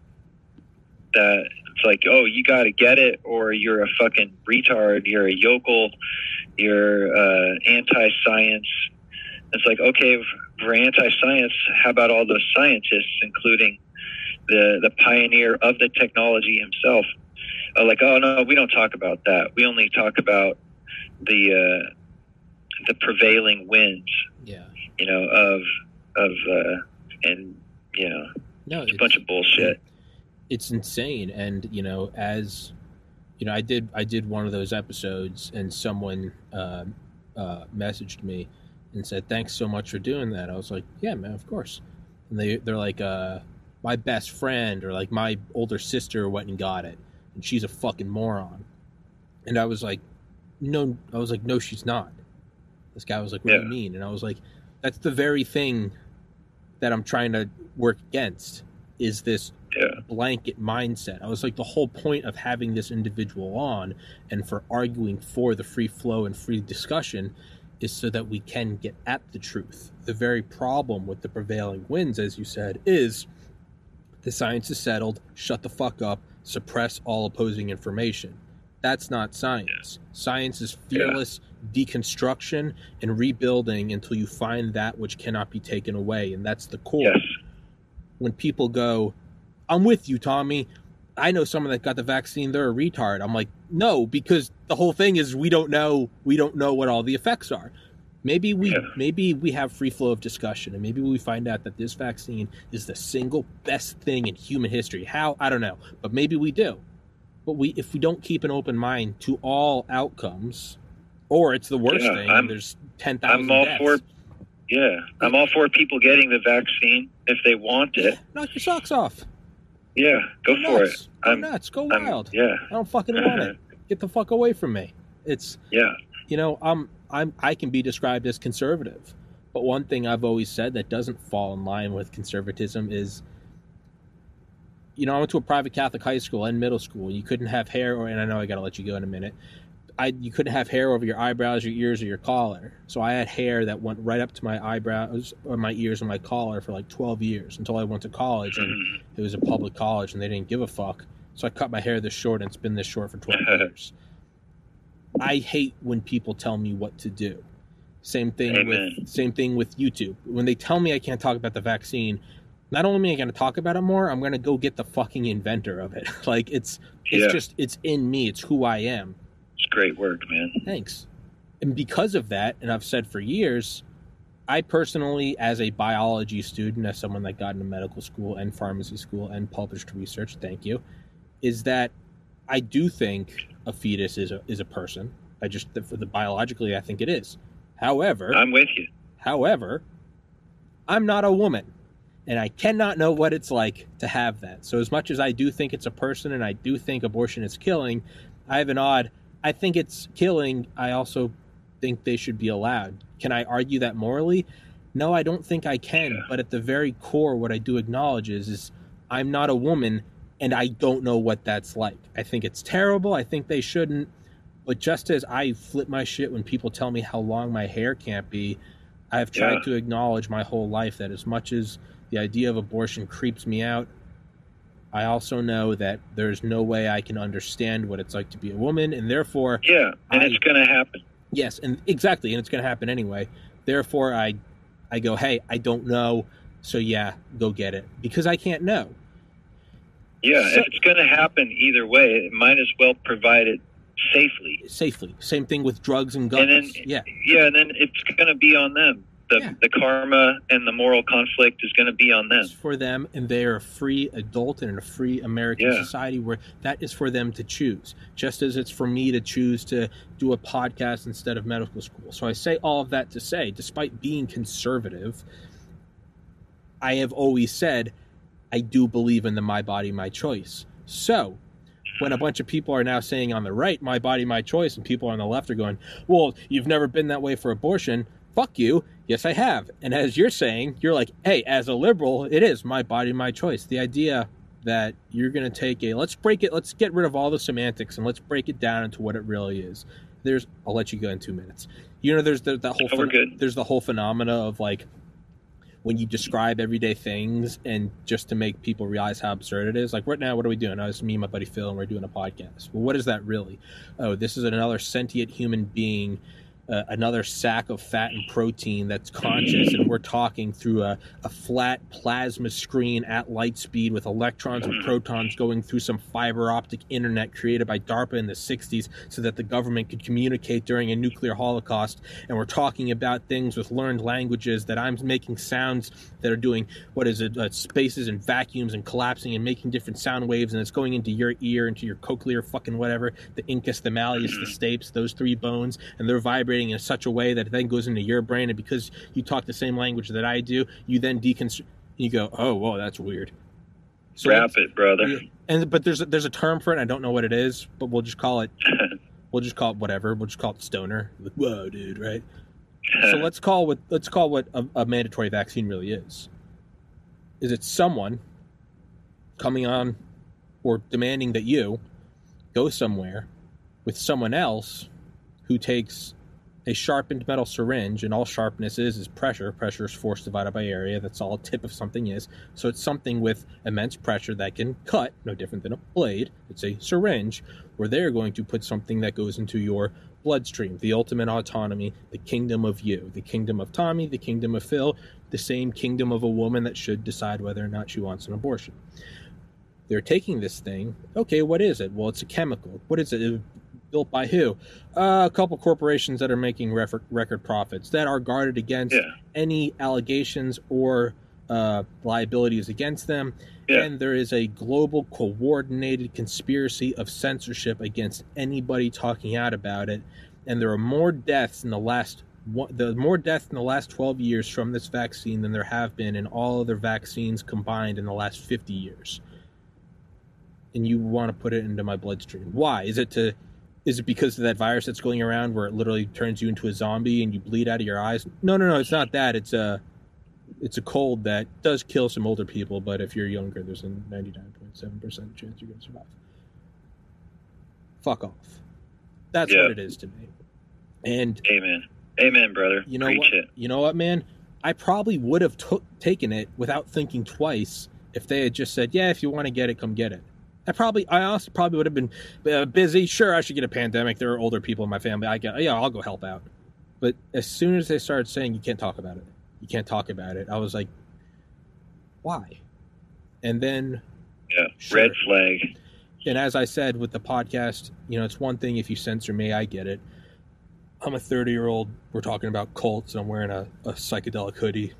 that it's like oh you got to get it or you're a fucking retard you're a yokel you're uh, anti-science it's like okay for anti-science how about all those scientists including the the pioneer of the technology himself uh, like oh no we don't talk about that we only talk about the uh, the prevailing winds Yeah. you know, of of uh, and you know, No, it's a bunch of bullshit. It's insane. And you know as you know i did i did one of those episodes and someone uh, uh, messaged me and said thanks so much for doing that. I was like yeah man of course. And they they're like uh my best friend or like my older sister went and got it and she's a fucking moron. And i was like no i was like no she's not. This guy was like what do you mean? And i was like that's the very thing that i'm trying to work against is this Yeah, blanket mindset. I was like, the whole point of having this individual on and for arguing for the free flow and free discussion is so that we can get at the truth. The very problem with the prevailing winds, as you said, is the science is settled, shut the fuck up, suppress all opposing information. That's not science. Science is fearless deconstruction and rebuilding until you find that which cannot be taken away. And that's the core yes, when people go, I'm with you, Tommy. I know someone that got the vaccine, they're a retard. I'm like, no, because the whole thing is we don't know we don't know what all the effects are. Maybe we Yeah. maybe we have free flow of discussion and maybe we find out that this vaccine is the single best thing in human history. How? I don't know. But maybe we do. But we if we don't keep an open mind to all outcomes, or it's the worst Yeah, thing, I'm- there's ten thousand I'm all deaths. for yeah, I'm all for people getting the vaccine if they want it. Knock your socks off. Yeah, go for it. nuts. Go I'm- nuts. Go I'm- wild. yeah, I don't fucking want it. Get the fuck away from me. It's yeah, you know I'm I'm I can be described as conservative, but one thing I've always said that doesn't fall in line with conservatism is, you know, I went to a private Catholic high school and middle school. You couldn't have hair, or and I know I got to let you go in a minute. I you couldn't have hair over your eyebrows, your ears, or your collar. So I had hair that went right up to my eyebrows, or my ears, and my collar for like twelve years until I went to college and Mhm. it was a public college and they didn't give a fuck. So I cut my hair this short and it's been this short for 12 years. I hate when people tell me what to do. Same thing Amen. with same thing with YouTube. When they tell me I can't talk about the vaccine, not only am I going to talk about it more, I'm going to go get the fucking inventor of it. like it's it's Yeah. just it's in me. It's who I am. It's great work, man. Thanks. And because of that, and I've said for years, I personally, as a biology student, as someone that got into medical school and pharmacy school and published research, thank you, is that I do think a fetus is a is a person. I just for the biologically, I think it is. However, I'm with you. However, I'm not a woman, and I cannot know what it's like to have that. So, as much as I do think it's a person and I do think abortion is killing, I have an odd. I think it's killing. I also think they should be allowed. Can I argue that morally? No, I don't think I can. Yeah. But at the very core, what I do acknowledge is, is I'm not a woman, and I don't know what that's like. I think it's terrible. I think they shouldn't. But just as I flip my shit when people tell me how long my hair can't be, I have tried Yeah. to acknowledge my whole life that as much as the idea of abortion creeps me out, I also know that there's no way I can understand what it's like to be a woman, and therefore, Yeah, and I- it's going to happen. yes, and exactly, and it's going to happen anyway. Therefore, I, I go, hey, I don't know, so yeah, go get it because I can't know. Yeah, So- if it's going to happen either way, it might as well provide it safely. safely. Same thing with drugs and guns. And then- yeah, Yeah, and then it's going to be on them. The, Yeah. the karma and the moral conflict is going to be on them. it's for them, and they are a free adult and in a free American Yeah. society where that is for them to choose. Just as it's for me to choose to do a podcast instead of medical school. So I say all of that to say, despite being conservative, I have always said I do believe in the my body, my choice. So when a bunch of people are now saying on the right, my body, my choice, and people on the left are going, well, you've never been that way for abortion. Fuck you. Yes, I have. And as you're saying, you're like, hey, as a liberal, it is my body, my choice. The idea that you're going to take a, let's break it, let's get rid of all the semantics and let's break it down into what it really is. There's, I'll let you go in two minutes. You know, there's the, that whole, Oh, phen- there's the whole phenomena of like, when you describe everyday things and just to make people realize how absurd it is. Like right now, what are we doing? Oh, it's me and my buddy Phil, and we're doing a podcast. Well, what is that really? Oh, this is another sentient human being, uh, another sack of fat and protein that's conscious, and we're talking through a, a flat plasma screen at light speed with electrons and protons going through some fiber optic internet created by DARPA in the 60s so that the government could communicate during a nuclear holocaust. And we're talking about things with learned languages that I'm making sounds that are doing what is it, uh, spaces and vacuums and collapsing and making different sound waves, and it's going into your ear, into your cochlear fucking whatever, the incus, the malleus, the stapes, those three bones, and they're vibrating in such a way that it then goes into your brain. And because you talk the same language that I do, you then deconstruct. You go, oh, whoa, that's weird. So Wrap it, brother. And but there's a, there's a term for it. I don't know what it is, but we'll just call it we'll just call it whatever. We'll just call it stoner. Like, whoa, dude, right? so let's call what let's call what a, a mandatory vaccine really is. Is it someone coming on or demanding that you go somewhere with someone else who takes a sharpened metal syringe, and all sharpness is is pressure. Pressure is force divided by area. That's all a tip of something is. So it's something with immense pressure that can cut, no different than a blade. It's a syringe where they're going to put something that goes into your bloodstream, the ultimate autonomy, the kingdom of you, the kingdom of Tommy, the kingdom of Phil, the same kingdom of a woman that should decide whether or not she wants an abortion. They're taking this thing. Okay, what is it? Well, it's a chemical. What is it? Built by who? Uh, a couple corporations that are making refer- record profits that are guarded against Yeah. any allegations or uh, liabilities against them. Yeah. And there is a global coordinated conspiracy of censorship against anybody talking out about it. And there are more deaths in the last one, the more deaths in the last 12 years from this vaccine than there have been in all other vaccines combined in the last 50 years. And you want to put it into my bloodstream. Why? Is it to is it because of that virus that's going around where it literally turns you into a zombie and you bleed out of your eyes? No, no, no, it's not that. It's a it's a cold that does kill some older people, but if you're younger, there's a 99.7% chance you're going to survive. Fuck off. That's Yeah. what it is to me. And Amen. Amen, brother. you know Preach what? it. You know what, man? I probably would have took taken it without thinking twice if they had just said, "Yeah, if you want to get it, come get it." I probably, I also probably would have been uh, busy. Sure, I should get a pandemic. There are older people in my family. I get, yeah, I'll go help out. But as soon as they started saying you can't talk about it, you can't talk about it, I was like, why? And then Yeah. Sure. Red flag. and as I said with the podcast, you know, it's one thing if you censor me, I get it. I'm a 30 year old. We're talking about cults, and I'm wearing a, a psychedelic hoodie.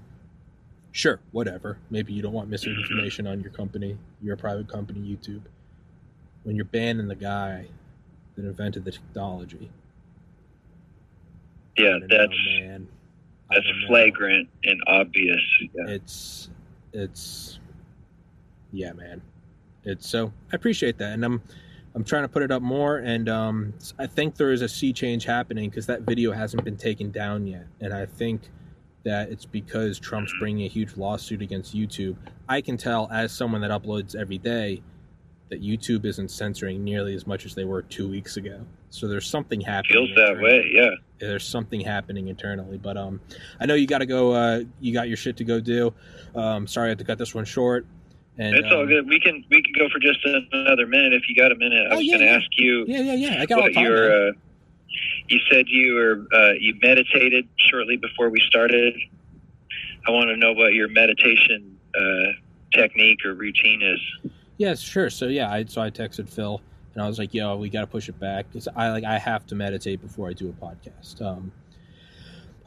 Sure, whatever. Maybe you don't want misinformation on your company. You're a private company, YouTube. When you're banning the guy that invented the technology, Yeah, don't know, that's man. That's don't know. flagrant and obvious. Yeah. it's it's yeah man it's so i appreciate that and i'm i'm trying to put it up more and um i think there is a sea change happening because that video hasn't been taken down yet and i think that it's because trump's bringing a huge lawsuit against youtube i can tell as someone that uploads every day that youtube isn't censoring nearly as much as they were two weeks ago so there's something happening Feels that way. Yeah. there's something happening internally. But um, I know you got to go. Uh, you got your shit to go do. Um, sorry I had to cut this one short. And it's all um, good. We can we can go for just another minute if you got a minute. I Oh, was yeah, going to yeah. ask you Yeah, yeah, yeah. I got all what time. your. Uh, you said you were uh, you meditated shortly before we started. I want to know what your meditation uh, technique or routine is. Yes, sure. So yeah, I so I texted Phil and I was like, "Yo, we got to push it back because I like I have to meditate before I do a podcast." Um,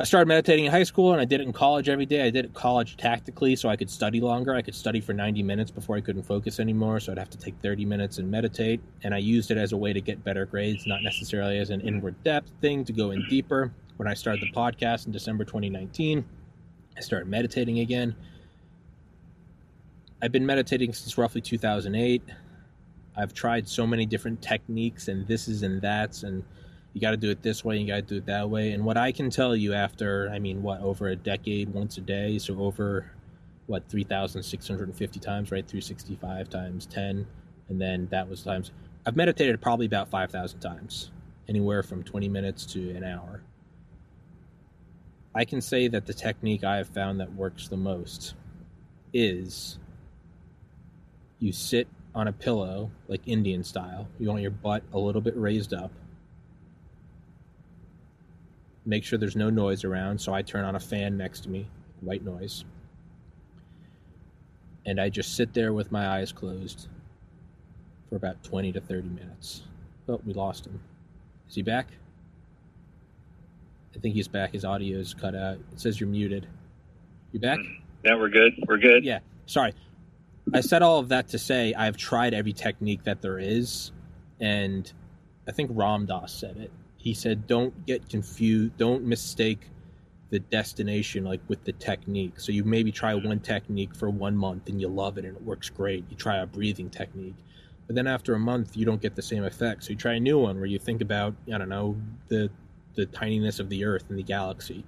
I started meditating in high school and I did it in college every day. I did it college tactically so I could study longer. I could study for 90 minutes before I couldn't focus anymore, so I'd have to take 30 minutes and meditate. And I used it as a way to get better grades, not necessarily as an inward depth thing to go in deeper. When I started the podcast in December 2019, I started meditating again. I've been meditating since roughly 2008. I've tried so many different techniques and thises and that's and you got to do it this way, and you got to do it that way. And what I can tell you after, I mean, what over a decade, once a day, so over what 3,650 times, right? 365 times 10, and then that was times. I've meditated probably about 5,000 times, anywhere from 20 minutes to an hour. I can say that the technique I have found that works the most is you sit on a pillow like Indian style. You want your butt a little bit raised up. Make sure there's no noise around, so I turn on a fan next to me, white noise. And I just sit there with my eyes closed for about 20 to 30 minutes. Oh, we lost him. Is he back? I think he's back. His audio is cut out. It says you're muted. You back? Mm, yeah, we're good. We're good. Yeah. Sorry. I said all of that to say I've tried every technique that there is, and I think Ram Dass said it. He said, "Don't get confused. Don't mistake the destination like with the technique. So you maybe try mm-hmm. one technique for one month and you love it and it works great. You try a breathing technique, but then after a month you don't get the same effect. So you try a new one where you think about I don't know the the tininess of the Earth and the galaxy.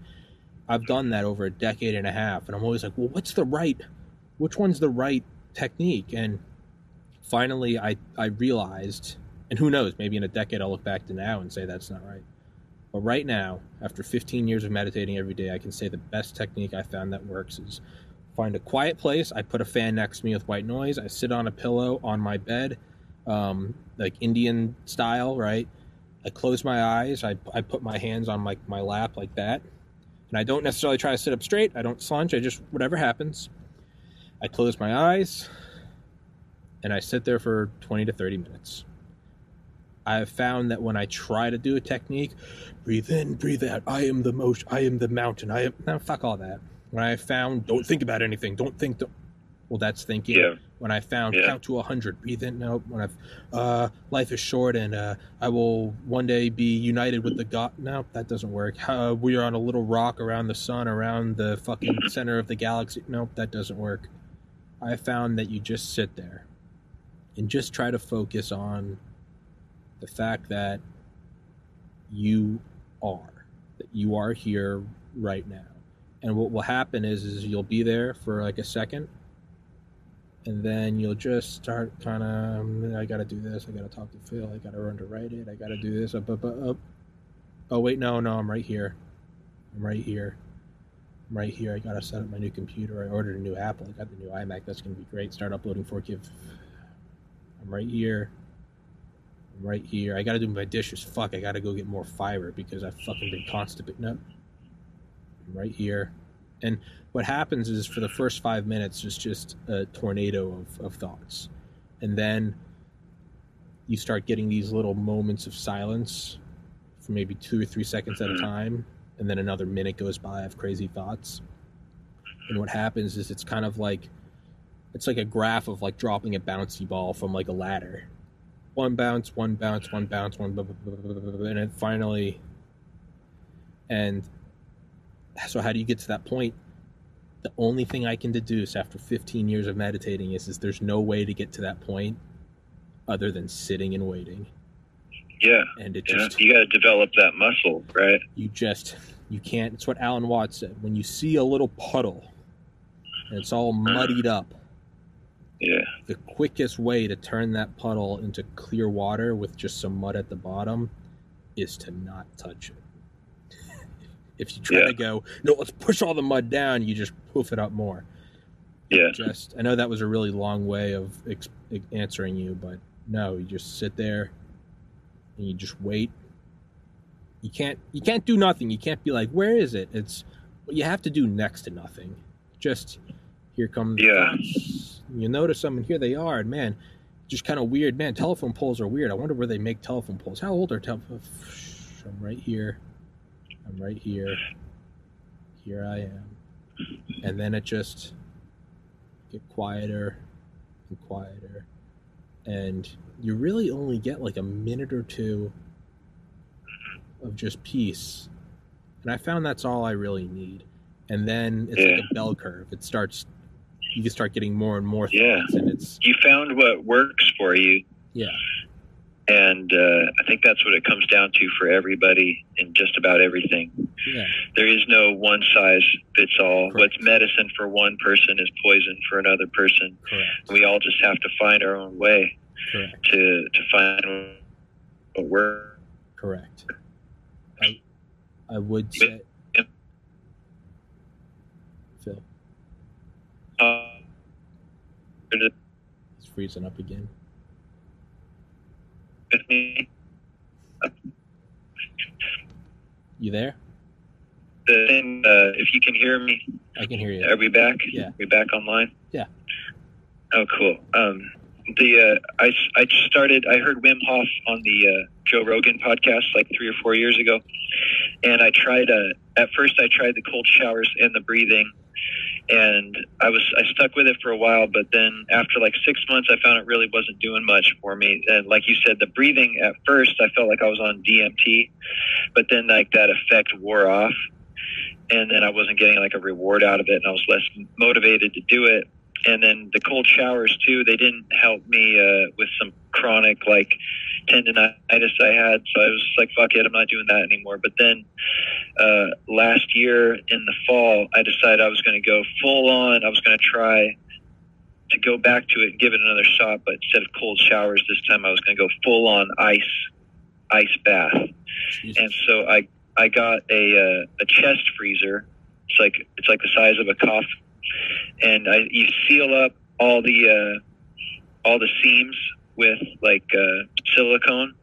I've mm-hmm. done that over a decade and a half, and I'm always like, well, what's the right? Which one's the right technique? And finally, I I realized, and who knows, maybe in a decade I'll look back to now and say that's not right. But right now, after 15 years of meditating every day, I can say the best technique I found that works is find a quiet place. I put a fan next to me with white noise. I sit on a pillow on my bed, um, like Indian style, right? I close my eyes. I, I put my hands on my, my lap like that. And I don't necessarily try to sit up straight. I don't slunge. I just, whatever happens. I close my eyes and I sit there for 20 to 30 minutes. I have found that when I try to do a technique, breathe in, breathe out. I am the motion. I am the mountain. I am. No, fuck all that. When I found, don't think about anything. Don't think. Don't, well, that's thinking. Yeah. When I found Yeah. count to a hundred, breathe in. No. When I've, uh, life is short, and uh, I will one day be united with the God. No, that doesn't work. Uh, we are on a little rock around the sun, around the fucking center of the galaxy. No, that doesn't work. I found that you just sit there, and just try to focus on the fact that you are that you are here right now. And what will happen is is you'll be there for like a second and then you'll just start kind of mm, i gotta do this i gotta talk to phil i gotta run to write it i gotta do this up up up, oh wait no no i'm right here. I'm right here right here i gotta set up my new computer i ordered a new apple i got the new imac that's gonna be great start uploading 4k i'm right here I'm right here. I gotta do my dishes. Fuck, I gotta go get more fiber because I've fucking been constipated. No. I'm right here. And what happens is for the first five minutes, it's just a tornado of, of thoughts. And then you start getting these little moments of silence for maybe two or three seconds at a mm-hmm. time. And then another minute goes by of crazy thoughts. And what happens is it's kind of like it's like a graph of like dropping a bouncy ball from like a ladder one bounce, one bounce, one bounce, one, blah, blah, blah, blah, blah, blah, and it finally. And so, how do you get to that point? The only thing I can deduce after 15 years of meditating is, is there's no way to get to that point other than sitting and waiting. Yeah. And it Yeah. just, You got to develop that muscle, right? you just, you can't. It's what Alan Watts said. When you see a little puddle and it's all muddied up, Yeah. the quickest way to turn that puddle into clear water with just some mud at the bottom is to not touch it. if you try Yeah. to go, no, let's push all the mud down, you just poof it up more. Yeah. Just I know that was a really long way of ex- answering you, but no, you just sit there and you just wait. You can't you can't do nothing. You can't be like, "Where is it?" It's you have to do next to nothing. Just here comes Yeah. You notice them, and here they are. And man, just kind of weird. Man, telephone poles are weird. I wonder where they make telephone poles. How old are telephone? I'm right here. I'm right here. Here I am. And then it just get quieter and quieter. And you really only get like a minute or two of just peace. And I found that's all I really need. And then it's Yeah. like a bell curve. It starts you can start getting more and more Yeah. and it's You found what works for you, yeah. and uh, I think that's what it comes down to for everybody in just about everything. Yeah. There is no one size fits all. Correct. What's medicine for one person is poison for another person. Correct. We all just have to find our own way Correct. to to find what works. Correct. I, would say. Phil, Uh, he's freezing up again. You there? The thing, uh, if you can hear me, I can hear you. are we back? Yeah. we back online? Yeah. Oh, cool. Um, the uh, I I started. I heard Wim Hof on the uh, Joe Rogan podcast like three or four years ago, and I tried. Uh, at first, I tried the cold showers and the breathing, and I was I stuck with it for a while. But then after like six months, I found it really wasn't doing much for me. And like you said, the breathing at first, I felt like I was on DMT, but then like that effect wore off, and then I wasn't getting like a reward out of it, and I was less motivated to do it and then the cold showers too they didn't help me uh, with some chronic like tendonitis i had. So i was like fuck it i'm not doing that anymore. But then uh, last year in the fall i decided i was going to go full on. I was going to try to go back to it and give it another shot. But instead of cold showers this time i was going to go full on ice ice bath. Jesus. and so I I got a uh, a chest freezer. It's like it's like the size of a coffin, and I you seal up all the uh, all the seams with like uh, silicone,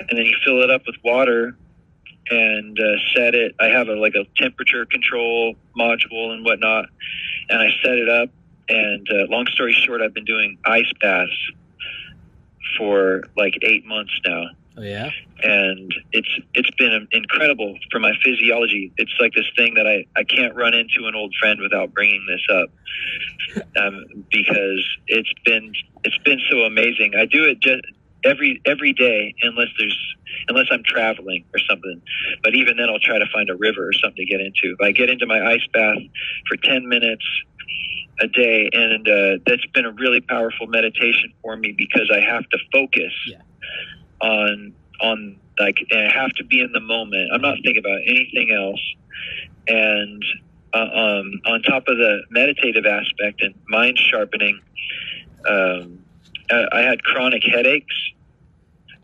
and then you fill it up with water and uh, set it. I have a like a temperature control module and whatnot, and I set it up. And uh, long story short, I've been doing ice baths for like eight months now oh yeah. and it's it's been incredible for my physiology. It's like this thing that I I can't run into an old friend without bringing this up, um, because it's been it's been so amazing. I do it just every every day unless there's unless I'm traveling or something. But even then, I'll try to find a river or something to get into. But I get into my ice bath for ten minutes a day, and uh, that's been a really powerful meditation for me because I have to focus Yeah. On on like I have to be in the moment. I'm not thinking about anything else. And uh, um, on top of the meditative aspect and mind sharpening, um, I, I had chronic headaches,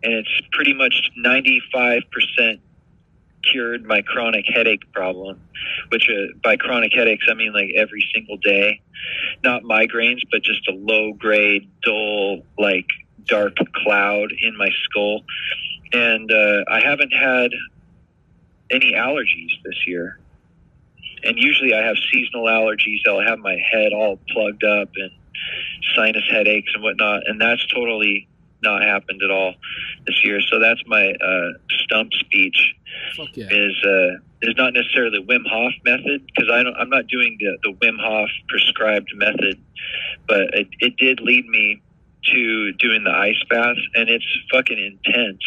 and it's pretty much 95 percent cured my chronic headache problem. Which uh, by chronic headaches, I mean like every single day, not migraines, but just a low grade, dull, like dark cloud in my skull. And uh, I haven't had any allergies this year. And usually I have seasonal allergies. I'll have my head all plugged up and sinus headaches and whatnot. And that's totally not happened at all this year. So that's my uh, stump speech yeah. is uh, is not necessarily the Wim Hof method because I don't, I'm not doing the, the Wim Hof prescribed method, but it, it did lead me to doing the ice bath, and it's fucking intense.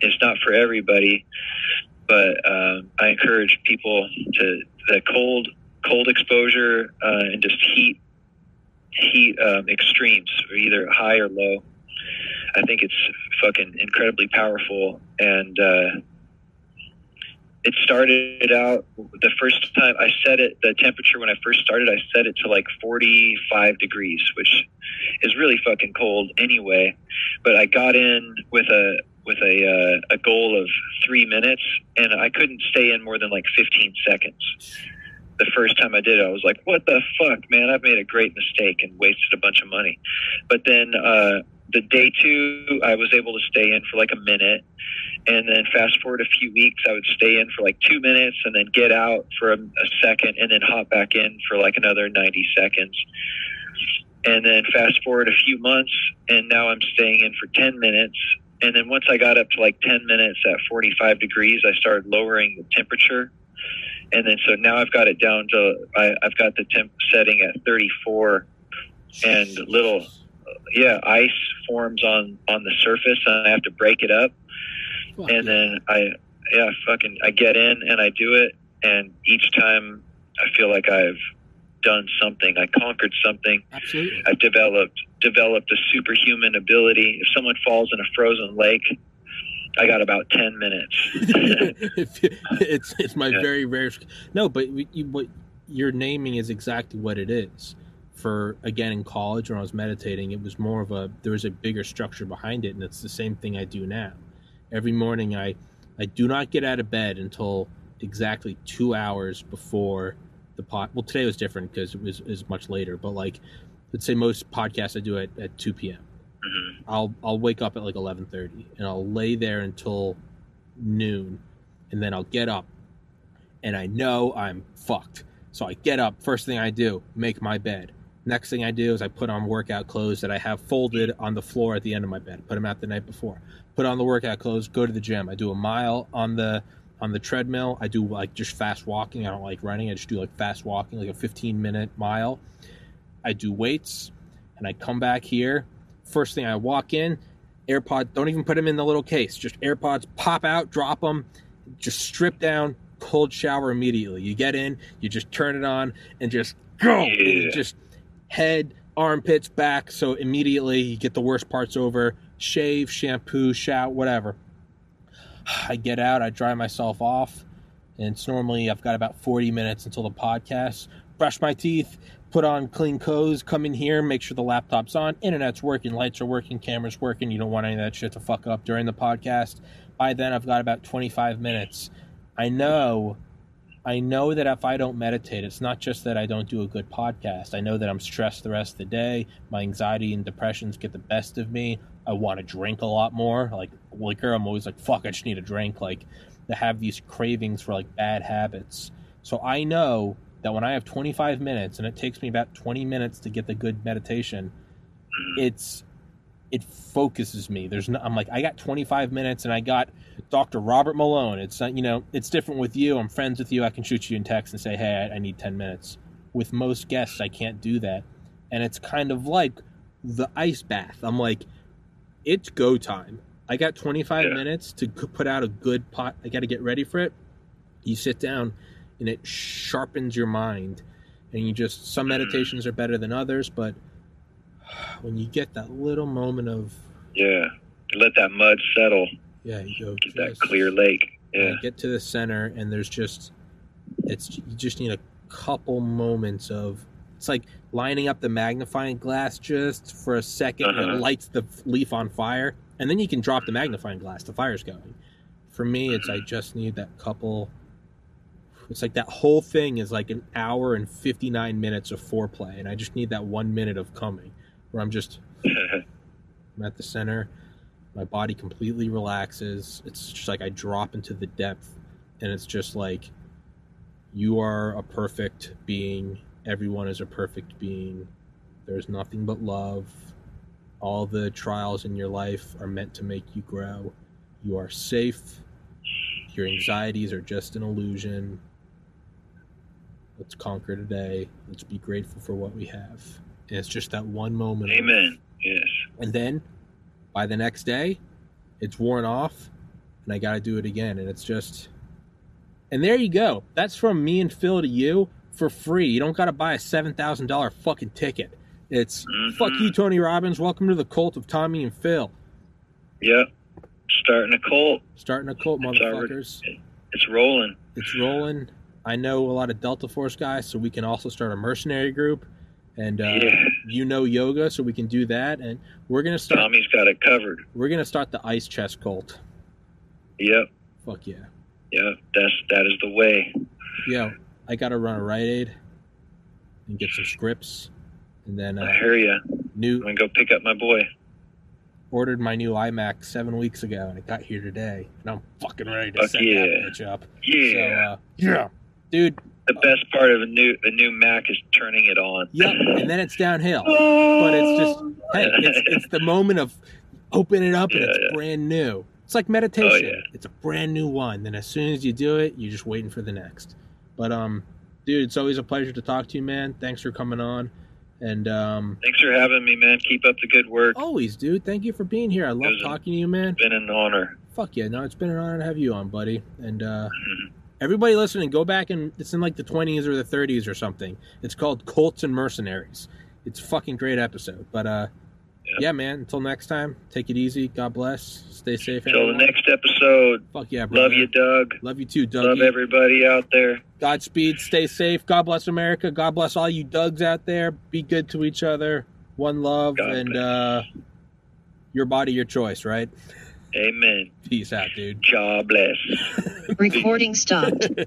It's not for everybody, but um, I encourage people to the cold cold exposure uh, and just heat heat um, extremes, or either high or low. I think it's fucking incredibly powerful, and uh, it started out the first time I set it. The temperature when I first started, I set it to like 45 degrees, which is really fucking cold anyway. But I got in with a with a uh, a goal of three minutes, and I couldn't stay in more than like 15 seconds. the first time I did it, I was like, "What the fuck, man? I've made a great mistake and wasted a bunch of money." But then uh, the day two, I was able to stay in for like a minute, and then fast forward a few weeks, I would stay in for like two minutes and then get out for a, a second, and then hop back in for like another ninety seconds. And then fast forward a few months, and now I'm staying in for 10 minutes. And then once I got up to like 10 minutes at 45 degrees, I started lowering the temperature. And then so now I've got it down to, I, I've got the temp setting at 34 and little, yeah, ice forms on, on the surface and I have to break it up. Fuck And then I, yeah, fucking, I get in and I do it. And each time I feel like I've done something. I conquered something. absolutely. I've developed developed a superhuman ability. If someone falls in a frozen lake, I got about ten minutes. it's it's my Yeah. very rare. No, but you, what you're naming is exactly what it is. For again in college when I was meditating, it was more of a there was a bigger structure behind it, and it's the same thing I do now. Every morning, I I do not get out of bed until exactly two hours before the pot. Well, today was different because it was is much later, but like let's say most podcasts I do at at two p.m. Mhm. I'll I'll wake up at like eleven thirty and I'll lay there until noon, and then I'll get up, and I know I'm fucked. So I get up. First thing I do, make my bed. Next thing I do is I put on workout clothes that I have folded on the floor at the end of my bed. Put them out the night before. Put on the workout clothes. Go to the gym. I do a mile on the on the treadmill. I do like just fast walking. I don't like running. I just do like fast walking, like a 15 minute mile. I do weights, and I come back here. First thing I walk in, AirPod. Don't even put them in the little case. Just AirPods pop out, drop them, just strip down, cold shower immediately. You get in, you just turn it on, and just go. And just head, armpits, back. So immediately you get the worst parts over. Shave, shampoo, shout, whatever. I get out, I dry myself off, and it's normally I've got about 40 minutes until the podcast. Brush my teeth, put on clean clothes, come in here, make sure the laptop's on, internet's working, lights are working, camera's working. You don't want any of that shit to fuck up during the podcast. By then, I've got about 25 minutes. I know, I know that if I don't meditate, it's not just that I don't do a good podcast. I know that I'm stressed the rest of the day. My anxiety and depressions get the best of me. I want to drink a lot more. Like liquor, I'm always like, fuck, I just need a drink. Like, to have these cravings for like bad habits. So I know that when I have 25 minutes and it takes me about 20 minutes to get the good meditation, it's it focuses me. There's no, I'm like I got 25 minutes and I got Dr. Robert Malone. It's not, you know, it's different with you. I'm friends with you. I can shoot you in text and say, "Hey, I, I need 10 minutes." With most guests, I can't do that. And it's kind of like the ice bath. I'm like it's go time. I got 25 Yeah. minutes to put out a good pot. I got to get ready for it. You sit down and it sharpens your mind. And you just, some mm. meditations are better than others, but when you get that little moment of, Yeah. Let that mud settle. yeah, you go, Get that clear lake. Yeah. Get to the center and there's just, it's, you just need a couple moments of, it's like lining up the magnifying glass just for a 2nd Uh-huh. it lights the leaf on fire. And then you can drop the magnifying glass, the fire's going. For me, it's I just need that couple. It's like that whole thing is like an hour and 59 minutes of foreplay. And I just need that one minute of coming where I'm just, I'm at the center. My body completely relaxes. It's just like I drop into the depth. And it's just like, you are a perfect being. Everyone is a perfect being. There's nothing but love. All the trials in your life are meant to make you grow. You are safe. Your anxieties are just an illusion. Let's conquer today. Let's be grateful for what we have. And it's just that one moment. Amen. Yes. and then by the next day, it's worn off, and I got to do it again. And it's just, and there you go. That's from me and Phil to you for free. You don't got to buy a seven thousand dollar fucking ticket. It's fuck Mhm. you, Tony Robbins. Welcome to the cult of Tommy and Phil. Yep. Starting a cult. Starting a cult, It's already- motherfuckers. It's rolling. It's rolling. I know a lot of Delta Force guys, so we can also start a mercenary group. And uh, Yeah. you know yoga, so we can do that. And we're gonna start. Tommy's got it covered. We're gonna start the ice chest cult. Yep. Fuck yeah. Yeah, That's that is the way. Yo, I got to run a Rite Aid and get some scripts, and then uh, I hear you. new I'm gonna go pick up my boy. ordered my new iMac seven weeks ago, and it got here today, and I'm fucking ready to Fuck set yeah. that bitch up. Yeah. So, uh, yeah, dude. The best part of a new a new Mac is turning it on. Yep, and then it's downhill. But it's just hey, it's, it's the moment of open it up and Yeah, it's yeah. brand new. It's like meditation. Oh, yeah. It's a brand new one. Then as soon as you do it, you're just waiting for the next. But um, dude, it's always a pleasure to talk to you, man. Thanks for coming on, and um, Thanks for having me, man. Keep up the good work. always, dude. Thank you for being here. I love was a- talking to you, man. It's been an honor. Fuck yeah, no, it's been an honor to have you on, buddy. And uh, Mhm. Everybody listening, go back and it's in like the 20s or the 30s or something. It's called Cults and Mercenaries. It's a fucking great episode. But uh, Yeah. yeah, man. Until next time, take it easy. God bless. Stay safe. Until the next episode. Fuck yeah, brother. Love you, Doug. Love you too, Doug. Love everybody out there. Godspeed. Stay safe. God bless America. God bless all you Dougs out there. Be good to each other. One love God and bless. uh, your body, your choice. Right. Amen. Peace out, dude. God bless. Recording stopped.